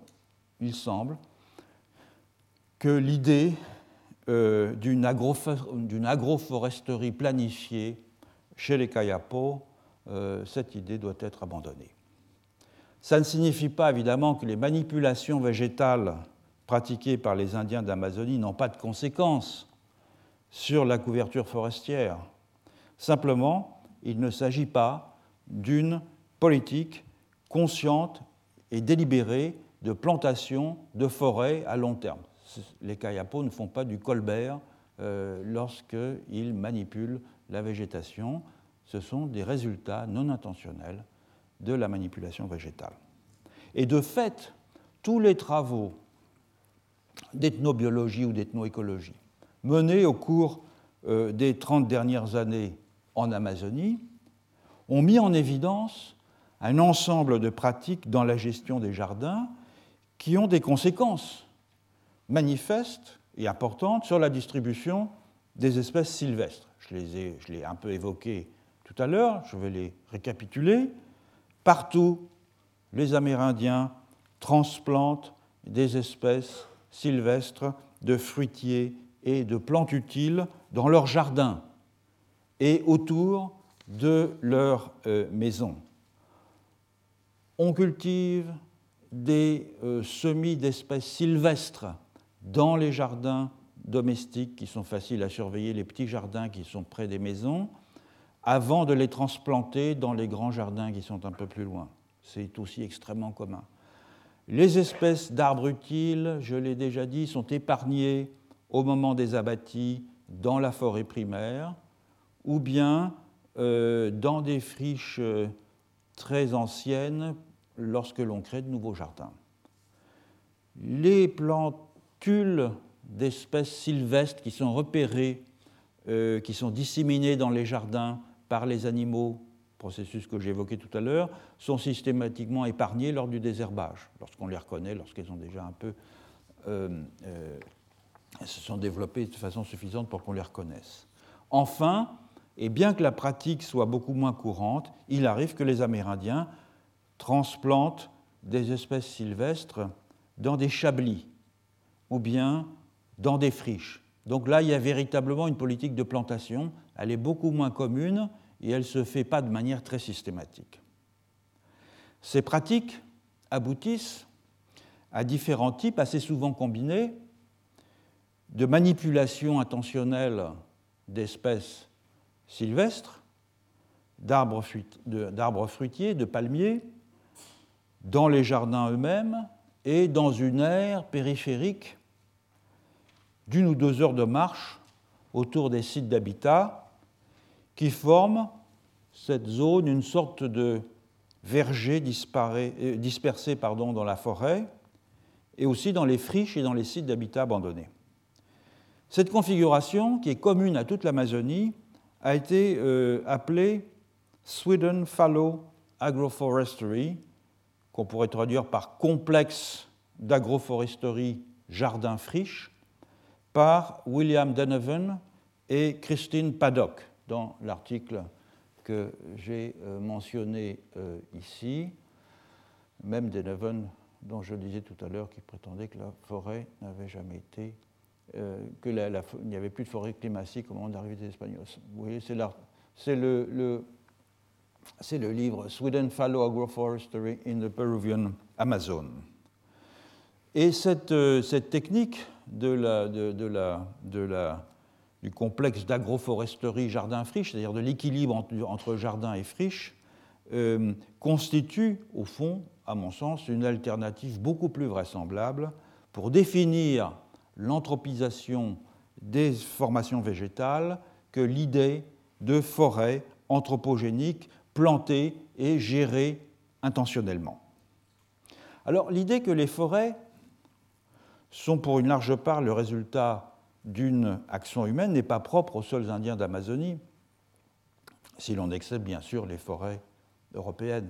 il semble que l'idée euh, d'une agroforesterie planifiée chez les Kayapo, euh, cette idée doit être abandonnée. Ça ne signifie pas évidemment que les manipulations végétales pratiquées par les Indiens d'Amazonie n'ont pas de conséquences sur la couverture forestière. Simplement, il ne s'agit pas d'une politique consciente et délibérée de plantation de forêts à long terme les Kayapo ne font pas du colbert euh, lorsqu'ils manipulent la végétation. Ce sont des résultats non intentionnels de la manipulation végétale. Et de fait, tous les travaux d'ethnobiologie ou d'ethnoécologie menés au cours euh, des 30 dernières années en Amazonie ont mis en évidence un ensemble de pratiques dans la gestion des jardins qui ont des conséquences manifeste et importante sur la distribution des espèces sylvestres. Je les ai, je un peu évoqué tout à l'heure, je vais les récapituler. Partout, les Amérindiens transplantent des espèces sylvestres de fruitiers et de plantes utiles dans leurs jardins et autour de leurs euh, maisons. On cultive des euh, semis d'espèces sylvestres dans les jardins domestiques qui sont faciles à surveiller, les petits jardins qui sont près des maisons, avant de les transplanter dans les grands jardins qui sont un peu plus loin. C'est aussi extrêmement commun. Les espèces d'arbres utiles, je l'ai déjà dit, sont épargnées au moment des abattis dans la forêt primaire ou bien euh, dans des friches euh, très anciennes lorsque l'on crée de nouveaux jardins. Les plantes d'espèces sylvestres qui sont repérées, euh, qui sont disséminées dans les jardins par les animaux, processus que évoqué tout à l'heure, sont systématiquement épargnées lors du désherbage, lorsqu'on les reconnaît, lorsqu'elles ont déjà un peu euh, se sont développées de façon suffisante pour qu'on les reconnaisse. Enfin, et bien que la pratique soit beaucoup moins courante, il arrive que les Amérindiens transplantent des espèces sylvestres dans des chablis, ou bien dans des friches. Donc là, il y a véritablement une politique de plantation. Elle est beaucoup moins commune et elle ne se fait pas de manière très systématique. Ces pratiques aboutissent à différents types, assez souvent combinés, de manipulation intentionnelle d'espèces sylvestres, d'arbres fruitiers, de palmiers, dans les jardins eux-mêmes, et dans une aire périphérique d'une ou deux heures de marche autour des sites d'habitat qui forment cette zone une sorte de verger euh, dispersé dans la forêt et aussi dans les friches et dans les sites d'habitat abandonnés. Cette configuration, qui est commune à toute l'Amazonie, a été euh, appelée Sweden Fallow Agroforestry, qu'on pourrait traduire par complexe d'agroforesterie jardin-friche, par William Donovan et Christine Paddock dans l'article que j'ai euh, mentionné euh, ici. Même Donovan, dont je disais tout à l'heure, qui prétendait que la forêt n'avait jamais été, euh, qu'il n'y avait plus de forêt climatique au moment de l'arrivée des Espagnols. Vous voyez, c'est le livre Sweden Fallow Agroforestry in the Peruvian Amazon. Et cette, euh, technique du complexe d'agroforesterie jardin-friche, c'est-à-dire de l'équilibre entre jardin et friche, euh, constitue, au fond, à mon sens, une alternative beaucoup plus vraisemblable pour définir l'anthropisation des formations végétales que l'idée de forêts anthropogéniques plantées et gérées intentionnellement. Alors l'idée que les forêts sont pour une large part le résultat d'une action humaine n'est pas propre aux seuls Indiens d'Amazonie, si l'on accepte bien sûr les forêts européennes,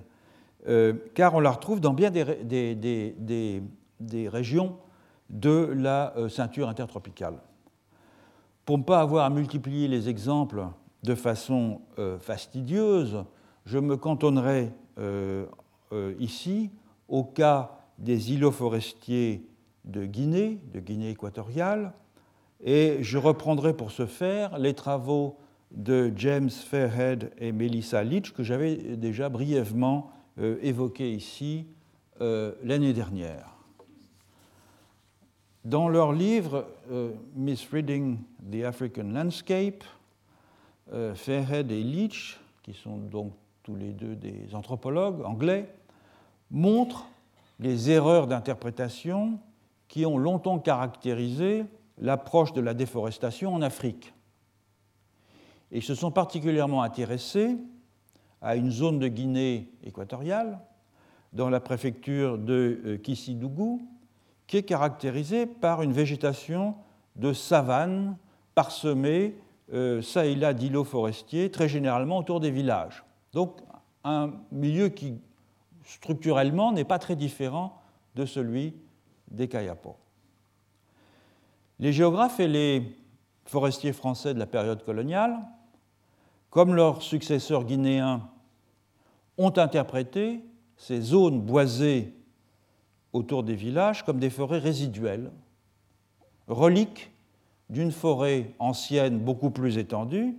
euh, car on la retrouve dans bien des, régions de la euh, ceinture intertropicale. Pour ne pas avoir à multiplier les exemples de façon euh, fastidieuse, je me cantonnerai ici au cas des îlots forestiers de Guinée, de Guinée équatoriale, et je reprendrai pour ce faire les travaux de James Fairhead et Melissa Leach que j'avais déjà brièvement euh, évoqués ici euh, l'année dernière. Dans leur livre euh, Misreading the African Landscape, Fairhead et Leach, qui sont donc tous les deux des anthropologues anglais, montrent les erreurs d'interprétation qui ont longtemps caractérisé l'approche de la déforestation en Afrique. Ils se sont particulièrement intéressés à une zone de Guinée équatoriale, dans la préfecture de euh, Kisidougou, qui est caractérisée par une végétation de savane parsemée euh, ça et là d'îlots forestiers, très généralement autour des villages. Donc un milieu qui structurellement n'est pas très différent de celui des Kayapo. Les géographes et les forestiers français de la période coloniale, comme leurs successeurs guinéens, ont interprété ces zones boisées autour des villages comme des forêts résiduelles, reliques d'une forêt ancienne beaucoup plus étendue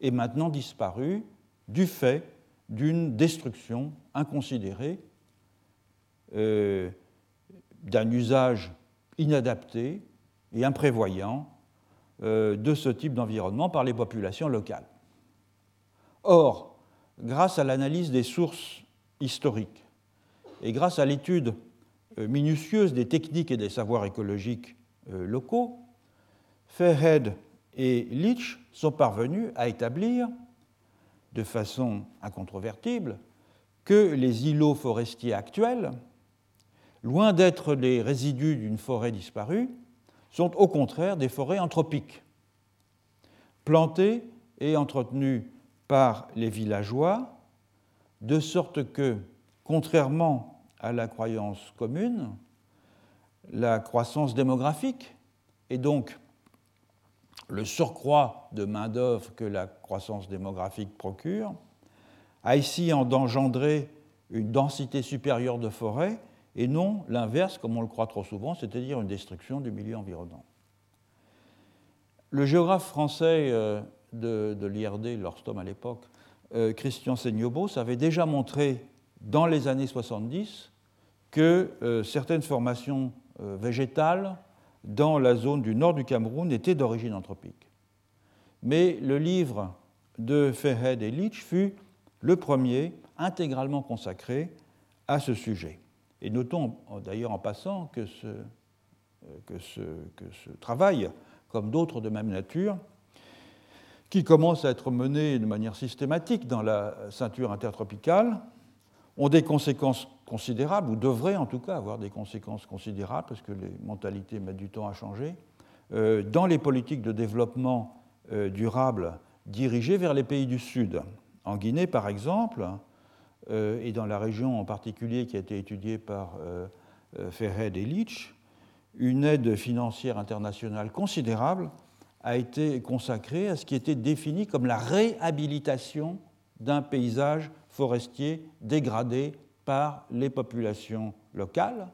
et maintenant disparue du fait d'une destruction inconsidérée, euh, d'un usage inadapté et imprévoyant euh, de ce type d'environnement par les populations locales. Or, grâce à l'analyse des sources historiques et grâce à l'étude minutieuse des techniques et des savoirs écologiques euh, locaux, Fairhead et Leach sont parvenus à établir de façon incontrovertible que les îlots forestiers actuels, loin d'être les résidus d'une forêt disparue, sont au contraire des forêts anthropiques, plantées et entretenues par les villageois, de sorte que, contrairement à la croyance commune, la croissance démographique et donc le surcroît de main-d'œuvre que la croissance démographique procure a ici engendré une densité supérieure de forêts et non l'inverse, comme on le croit trop souvent, c'est-à-dire une destruction du milieu environnant. Le géographe français euh, de, l'IRD, l'Orstom à l'époque, euh, Christian Seignobos, avait déjà montré dans les années 70 que euh, certaines formations végétales dans la zone du nord du Cameroun étaient d'origine anthropique. Mais le livre de Fairhead et Leach fut le premier intégralement consacré à ce sujet. Et notons d'ailleurs en passant que ce, que ce, travail, comme d'autres de même nature, qui commencent à être menés de manière systématique dans la ceinture intertropicale, ont des conséquences considérables, ou devraient en tout cas avoir des conséquences considérables, parce que les mentalités mettent du temps à changer, euh, dans les politiques de développement euh, durable dirigées vers les pays du Sud. En Guinée, par exemple, euh, et dans la région en particulier qui a été étudiée par Fairhead et Leach, une aide financière internationale considérable a été consacrée à ce qui était défini comme la réhabilitation d'un paysage forestier dégradé par les populations locales,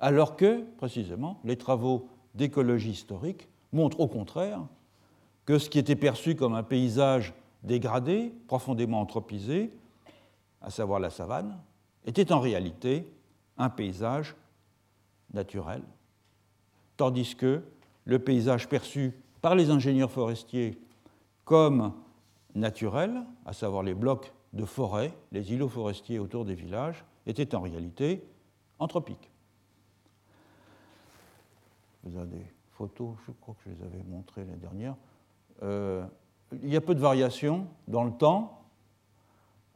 alors que, précisément, les travaux d'écologie historique montrent au contraire que ce qui était perçu comme un paysage dégradé, profondément anthropisé, à savoir la savane, était en réalité un paysage naturel, tandis que le paysage perçu par les ingénieurs forestiers comme naturels, à savoir les blocs de forêt, les îlots forestiers autour des villages, étaient en réalité anthropiques. Vous avez des photos, je crois que je les avais montrées l'année dernière. Euh, il y a peu de variations dans le temps.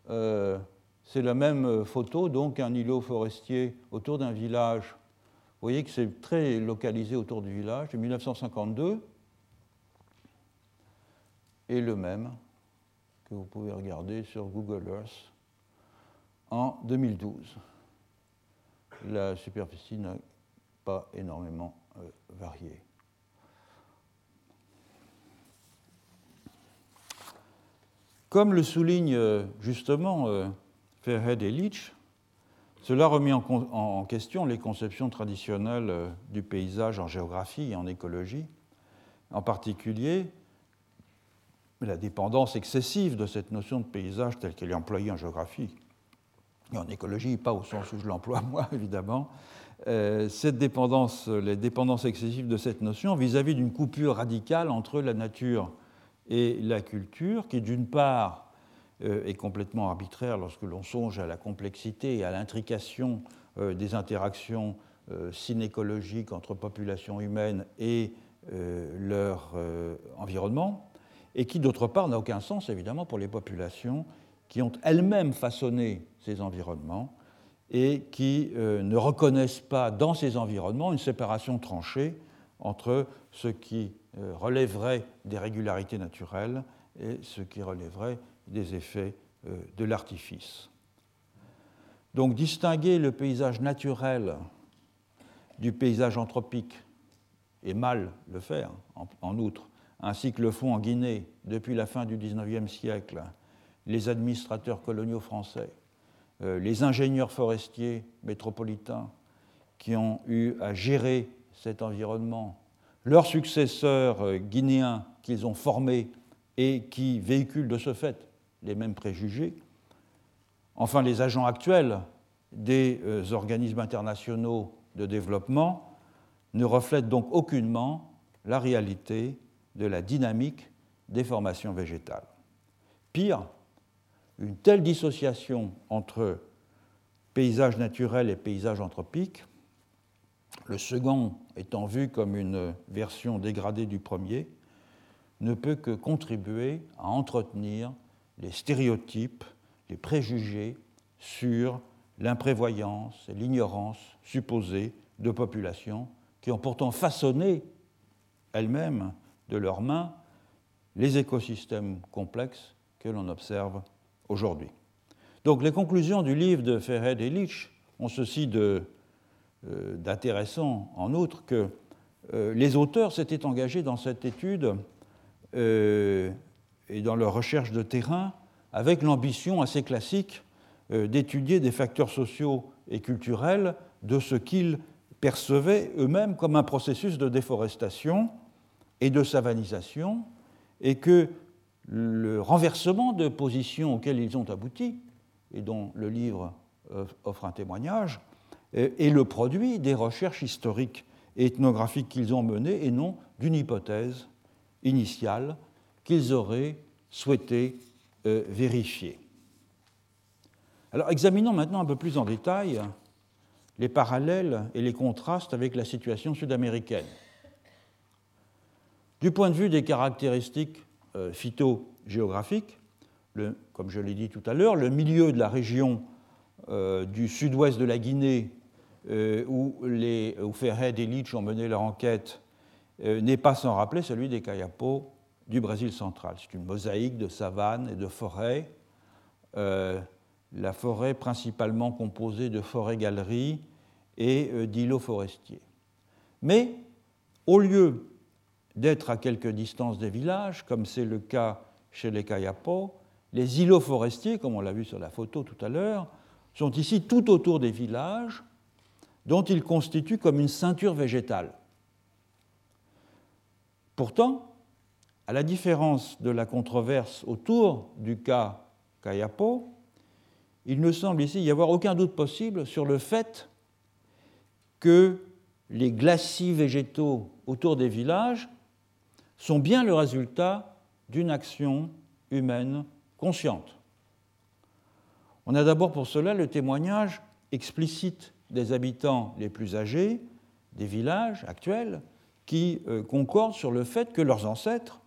Euh, c'est la même photo, donc un îlot forestier autour d'un village. Vous voyez que c'est très localisé autour du village, de 1952. Et le même que vous pouvez regarder sur Google Earth en 2012. La superficie n'a pas énormément euh, varié. Comme le souligne euh, justement euh, Fairhead et Leach, cela remet en, question les conceptions traditionnelles euh, du paysage en géographie et en écologie, en particulier la dépendance excessive de cette notion de paysage telle qu'elle est employée en géographie et en écologie, pas au sens où je l'emploie moi évidemment, cette dépendance, les dépendances excessives de cette notion vis-à-vis d'une coupure radicale entre la nature et la culture, qui d'une part euh, est complètement arbitraire lorsque l'on songe à la complexité et à l'intrication euh, des interactions euh, synécologiques entre populations humaines et leur environnement, et qui d'autre part n'a aucun sens évidemment pour les populations qui ont elles-mêmes façonné ces environnements et qui ne reconnaissent pas dans ces environnements une séparation tranchée entre ce qui euh, relèverait des régularités naturelles et ce qui relèverait des effets euh, de l'artifice. Donc distinguer le paysage naturel du paysage anthropique est mal le faire, en, outre, ainsi que le font en Guinée depuis la fin du XIXe siècle les administrateurs coloniaux français, euh, les ingénieurs forestiers métropolitains qui ont eu à gérer cet environnement leurs successeurs euh, guinéens qu'ils ont formés et qui véhiculent de ce fait les mêmes préjugés, enfin les agents actuels des euh, organismes internationaux de développement ne reflètent donc aucunement la réalité de la dynamique des formations végétales. Pire, une telle dissociation entre paysage naturel et paysage anthropique le second étant vu comme une version dégradée du premier, ne peut que contribuer à entretenir les stéréotypes, les préjugés sur l'imprévoyance et l'ignorance supposée de populations qui ont pourtant façonné elles-mêmes de leurs mains les écosystèmes complexes que l'on observe aujourd'hui. Donc les conclusions du livre de Ferred et Leach ont ceci euh, d'intéressant en outre que euh, les auteurs s'étaient engagés dans cette étude euh, et dans leur recherche de terrain avec l'ambition assez classique d'étudier des facteurs sociaux et culturels de ce qu'ils percevaient eux-mêmes comme un processus de déforestation et de savanisation, et que le renversement de position auquel ils ont abouti, et dont le livre offre un témoignage, est le produit des recherches historiques et ethnographiques qu'ils ont menées et non d'une hypothèse initiale qu'ils auraient souhaité euh, vérifier. Alors examinons maintenant un peu plus en détail les parallèles et les contrastes avec la situation sud-américaine. Du point de vue des caractéristiques euh, phytogéographiques, comme je l'ai dit tout à l'heure, le milieu de la région euh, du sud-ouest de la Guinée euh, où, les, où Ferret et Leach ont mené leur enquête n'est pas sans rappeler celui des Kayapos du Brésil central. C'est une mosaïque de savanes et de forêts. La forêt principalement composée de forêts-galeries et d'îlots forestiers. Mais au lieu d'être à quelque distance des villages, comme c'est le cas chez les Kayapos, les îlots forestiers, comme on l'a vu sur la photo tout à l'heure, sont ici tout autour des villages dont il constitue comme une ceinture végétale. Pourtant, à la différence de la controverse autour du cas Kayapo, il ne semble ici y avoir aucun doute possible sur le fait que les glacis végétaux autour des villages sont bien le résultat d'une action humaine consciente. On a d'abord pour cela le témoignage explicite des habitants les plus âgés des villages actuels qui euh, concordent sur le fait que leurs ancêtres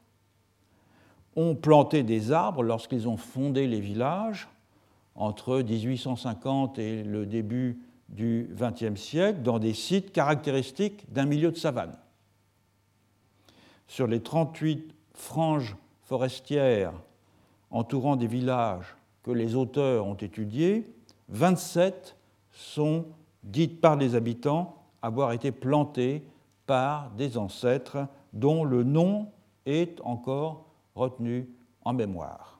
ont planté des arbres lorsqu'ils ont fondé les villages entre 1850 et le début du XXe siècle dans des sites caractéristiques d'un milieu de savane. Sur les 38 franges forestières entourant des villages que les auteurs ont étudiés, 27 sont dites par les habitants avoir été plantées par des ancêtres dont le nom est encore retenu en mémoire.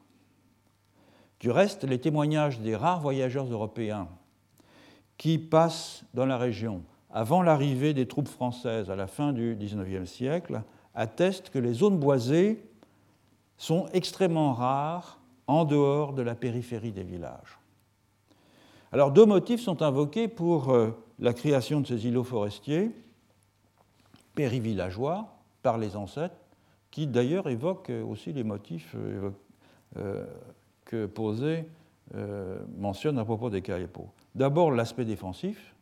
Du reste, les témoignages des rares voyageurs européens qui passent dans la région avant l'arrivée des troupes françaises à la fin du XIXe siècle attestent que les zones boisées sont extrêmement rares en dehors de la périphérie des villages. Alors deux motifs sont invoqués pour euh, la création de ces îlots forestiers, périvillageois par les ancêtres, qui d'ailleurs évoquent aussi les motifs euh, euh, que Posé mentionne à propos des Kaipo. D'abord l'aspect défensif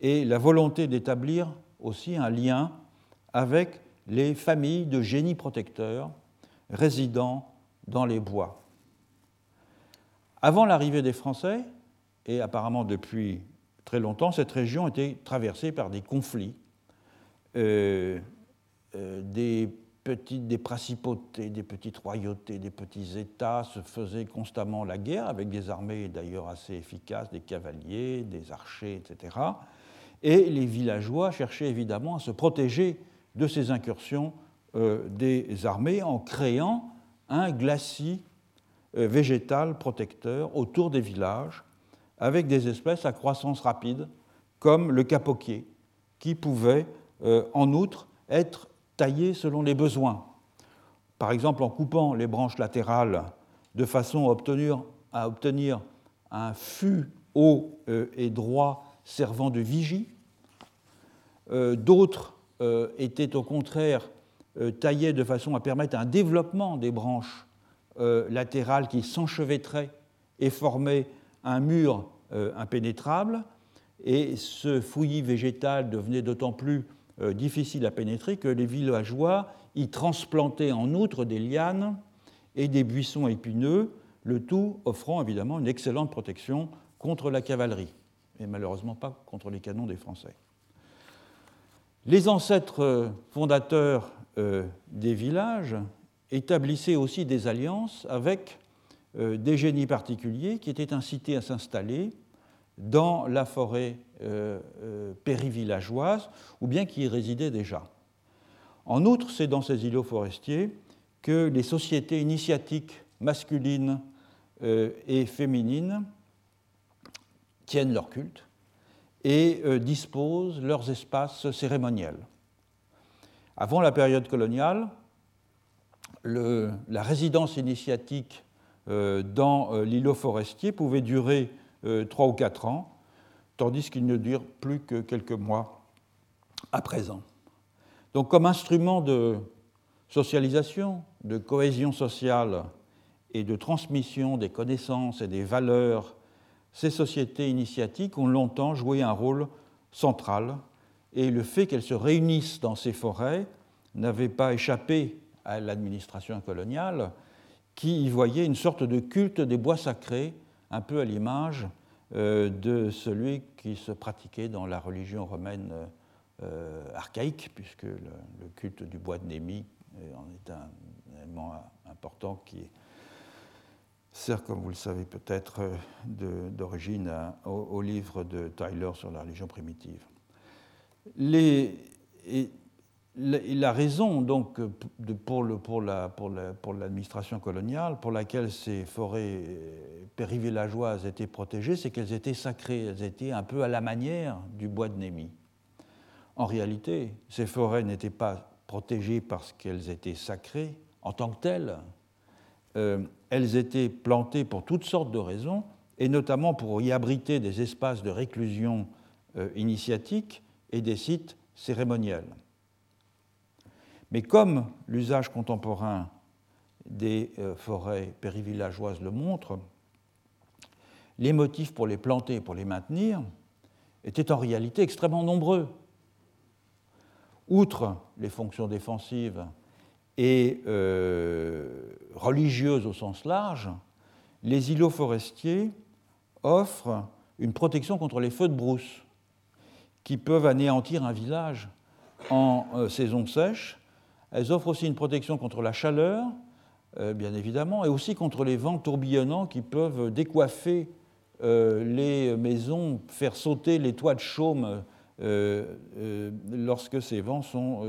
et la volonté d'établir aussi un lien avec les familles de génies protecteurs résidant dans les bois. Avant l'arrivée des Français, et apparemment depuis très longtemps, cette région était traversée par des conflits, euh, euh, des petites, des principautés, des petites royautés, des petits États se faisaient constamment la guerre avec des armées d'ailleurs assez efficaces, des cavaliers, des archers, etc. Et les villageois cherchaient évidemment à se protéger de ces incursions euh, des armées en créant un glacis euh, végétal protecteur autour des villages, avec des espèces à croissance rapide, comme le capoquier, qui pouvait euh, en outre être taillé selon les besoins. Par exemple, en coupant les branches latérales de façon à obtenir, à obtenir un fût haut et droit servant de vigie. D'autres étaient au contraire taillés de façon à permettre un développement des branches euh, latérales qui s'enchevêtraient et formaient un mur euh, impénétrable. Et ce fouillis végétal devenait d'autant plus euh, difficile à pénétrer que les villageois y transplantaient en outre des lianes et des buissons épineux, le tout offrant évidemment une excellente protection contre la cavalerie, et malheureusement pas contre les canons des Français. Les ancêtres fondateurs des villages établissait aussi des alliances avec euh, des génies particuliers qui étaient incités à s'installer dans la forêt euh, euh, périvillageoise ou bien qui y résidaient déjà. En outre, c'est dans ces îlots forestiers que les sociétés initiatiques masculines et féminines tiennent leur culte et disposent leurs espaces cérémoniels. Avant la période coloniale, la résidence initiatique euh, dans euh, l'îlot forestier pouvait durer euh, trois ou quatre ans, tandis qu'il ne dure plus que quelques mois à présent. Donc comme instrument de socialisation, de cohésion sociale et de transmission des connaissances et des valeurs, ces sociétés initiatiques ont longtemps joué un rôle central et le fait qu'elles se réunissent dans ces forêts n'avait pas échappé à l'administration coloniale, qui y voyait une sorte de culte des bois sacrés, un peu à l'image euh, de celui qui se pratiquait dans la religion romaine euh, archaïque, puisque le, culte du bois de Némi euh, en est un élément important qui sert, comme vous le savez peut-être, d'origine au, livre de Tyler sur la religion primitive. La raison donc pour, l'administration coloniale pour laquelle ces forêts périvillageoises étaient protégées, c'est qu'elles étaient sacrées, elles étaient un peu à la manière du bois de Némi. En réalité, ces forêts n'étaient pas protégées parce qu'elles étaient sacrées en tant que telles. Euh, elles étaient plantées pour toutes sortes de raisons, et notamment pour y abriter des espaces de réclusion euh, initiatique et des sites cérémoniels. Mais comme l'usage contemporain des euh, forêts périvillageoises le montre, les motifs pour les planter et pour les maintenir étaient en réalité extrêmement nombreux. Outre les fonctions défensives et euh, religieuses au sens large, les îlots forestiers offrent une protection contre les feux de brousse qui peuvent anéantir un village en euh, saison sèche. Elles offrent aussi une protection contre la chaleur, euh, bien évidemment, et aussi contre les vents tourbillonnants qui peuvent décoiffer les maisons, faire sauter les toits de chaume lorsque ces vents sont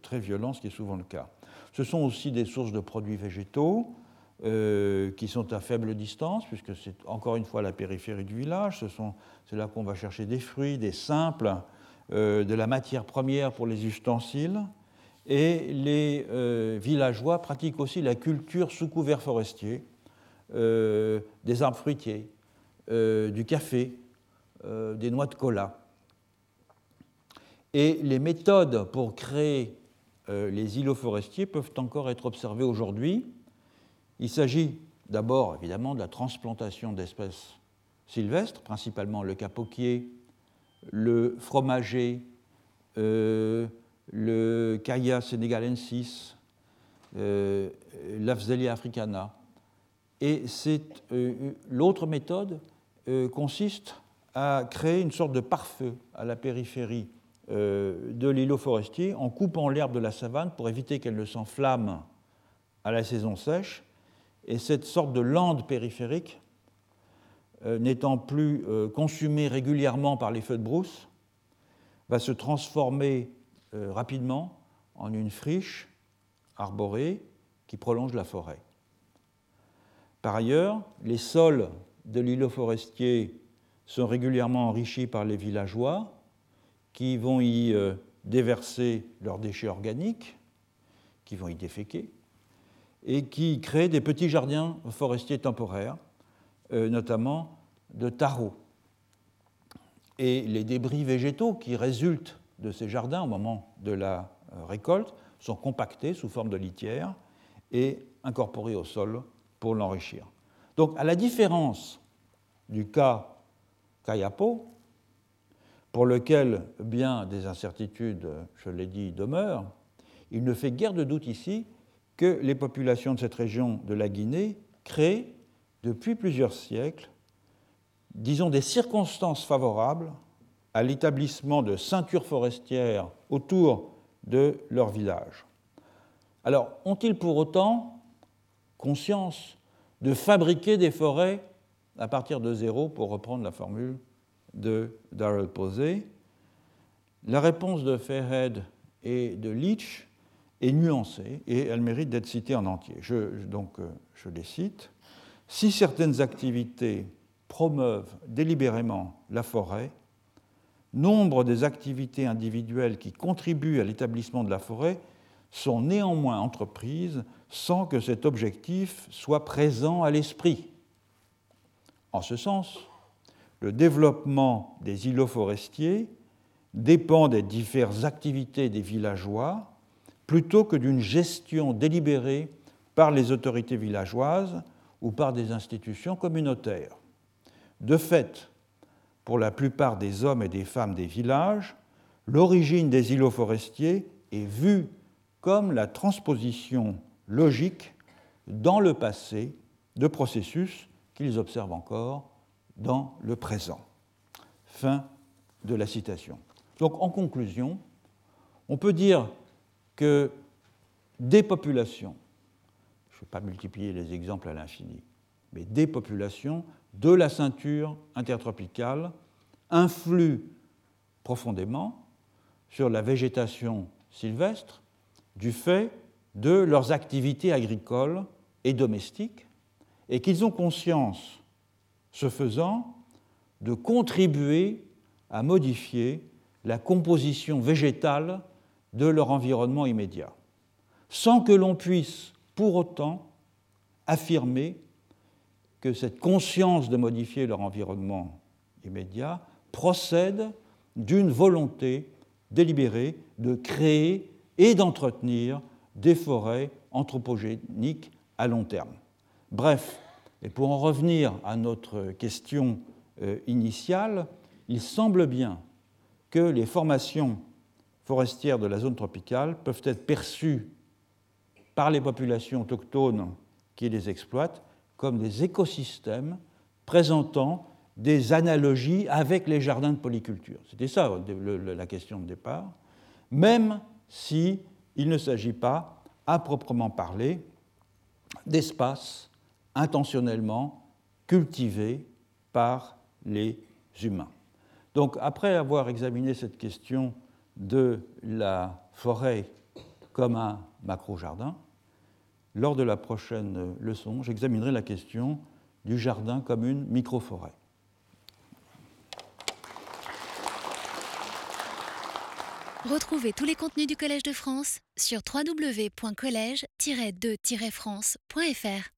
très violents, ce qui est souvent le cas. Ce sont aussi des sources de produits végétaux euh, qui sont à faible distance, puisque c'est encore une fois la périphérie du village. C'est là qu'on va chercher des fruits, des simples, euh, de la matière première pour les ustensiles. Et les euh, villageois pratiquent aussi la culture sous couvert forestier, des arbres fruitiers, du café, des noix de cola. Et les méthodes pour créer les îlots forestiers peuvent encore être observés aujourd'hui. Il s'agit d'abord évidemment de la transplantation d'espèces sylvestres, principalement le capoquier, le fromager, euh, le Caia senegalensis, euh, l'Afzelia africana. Et l'autre méthode consiste à créer une sorte de pare-feu à la périphérie euh, de l'îlot forestier en coupant l'herbe de la savane pour éviter qu'elle ne s'enflamme à la saison sèche. Et cette sorte de lande périphérique, euh, n'étant plus euh, consumée régulièrement par les feux de brousse, va se transformer rapidement en une friche arborée qui prolonge la forêt. Par ailleurs, les sols de l'îlot forestier sont régulièrement enrichis par les villageois qui vont y euh, déverser leurs déchets organiques, qui vont y déféquer, et qui créent des petits jardins forestiers temporaires, euh, notamment de tarots. Et les débris végétaux qui résultent de ces jardins au moment de la euh, récolte sont compactés sous forme de litière et incorporés au sol pour l'enrichir. Donc, à la différence du cas Kayapo, pour lequel bien des incertitudes, je l'ai dit, demeurent, il ne fait guère de doute ici que les populations de cette région de la Guinée créent depuis plusieurs siècles, disons, des circonstances favorables à l'établissement de ceintures forestières autour de leur village. Alors, ont-ils pour autant conscience de fabriquer des forêts à partir de zéro, pour reprendre la formule de Darrell Posey. La réponse de Fairhead et de Leach est nuancée et elle mérite d'être citée en entier. Donc, euh, je les cite. Si certaines activités promeuvent délibérément la forêt, nombre des activités individuelles qui contribuent à l'établissement de la forêt sont néanmoins entreprises sans que cet objectif soit présent à l'esprit. En ce sens, le développement des îlots forestiers dépend des diverses activités des villageois plutôt que d'une gestion délibérée par les autorités villageoises ou par des institutions communautaires. De fait, pour la plupart des hommes et des femmes des villages, l'origine des îlots forestiers est vue comme la transposition logique dans le passé de processus qu'ils observent encore dans le présent. Fin de la citation. Donc en conclusion, on peut dire que des populations, je ne vais pas multiplier les exemples à l'infini, mais des populations de la ceinture intertropicale influent profondément sur la végétation sylvestre du fait de leurs activités agricoles et domestiques, et qu'ils ont conscience ce faisant, de contribuer à modifier la composition végétale de leur environnement immédiat, sans que l'on puisse pour autant affirmer que cette conscience de modifier leur environnement immédiat procède d'une volonté délibérée de créer et d'entretenir des forêts anthropogéniques à long terme. Bref, et pour en revenir à notre question euh, initiale, il semble bien que les formations forestières de la zone tropicale peuvent être perçues par les populations autochtones qui les exploitent comme des écosystèmes présentant des analogies avec les jardins de polyculture. C'était ça la question de départ, même s'il ne s'agit pas, à proprement parler, d'espaces intentionnellement cultivés par les humains. Donc après avoir examiné cette question de la forêt comme un macro-jardin, lors de la prochaine leçon, j'examinerai la question du jardin comme une micro-forêt. Retrouvez tous les contenus du Collège de France sur www.colège-2-france.fr.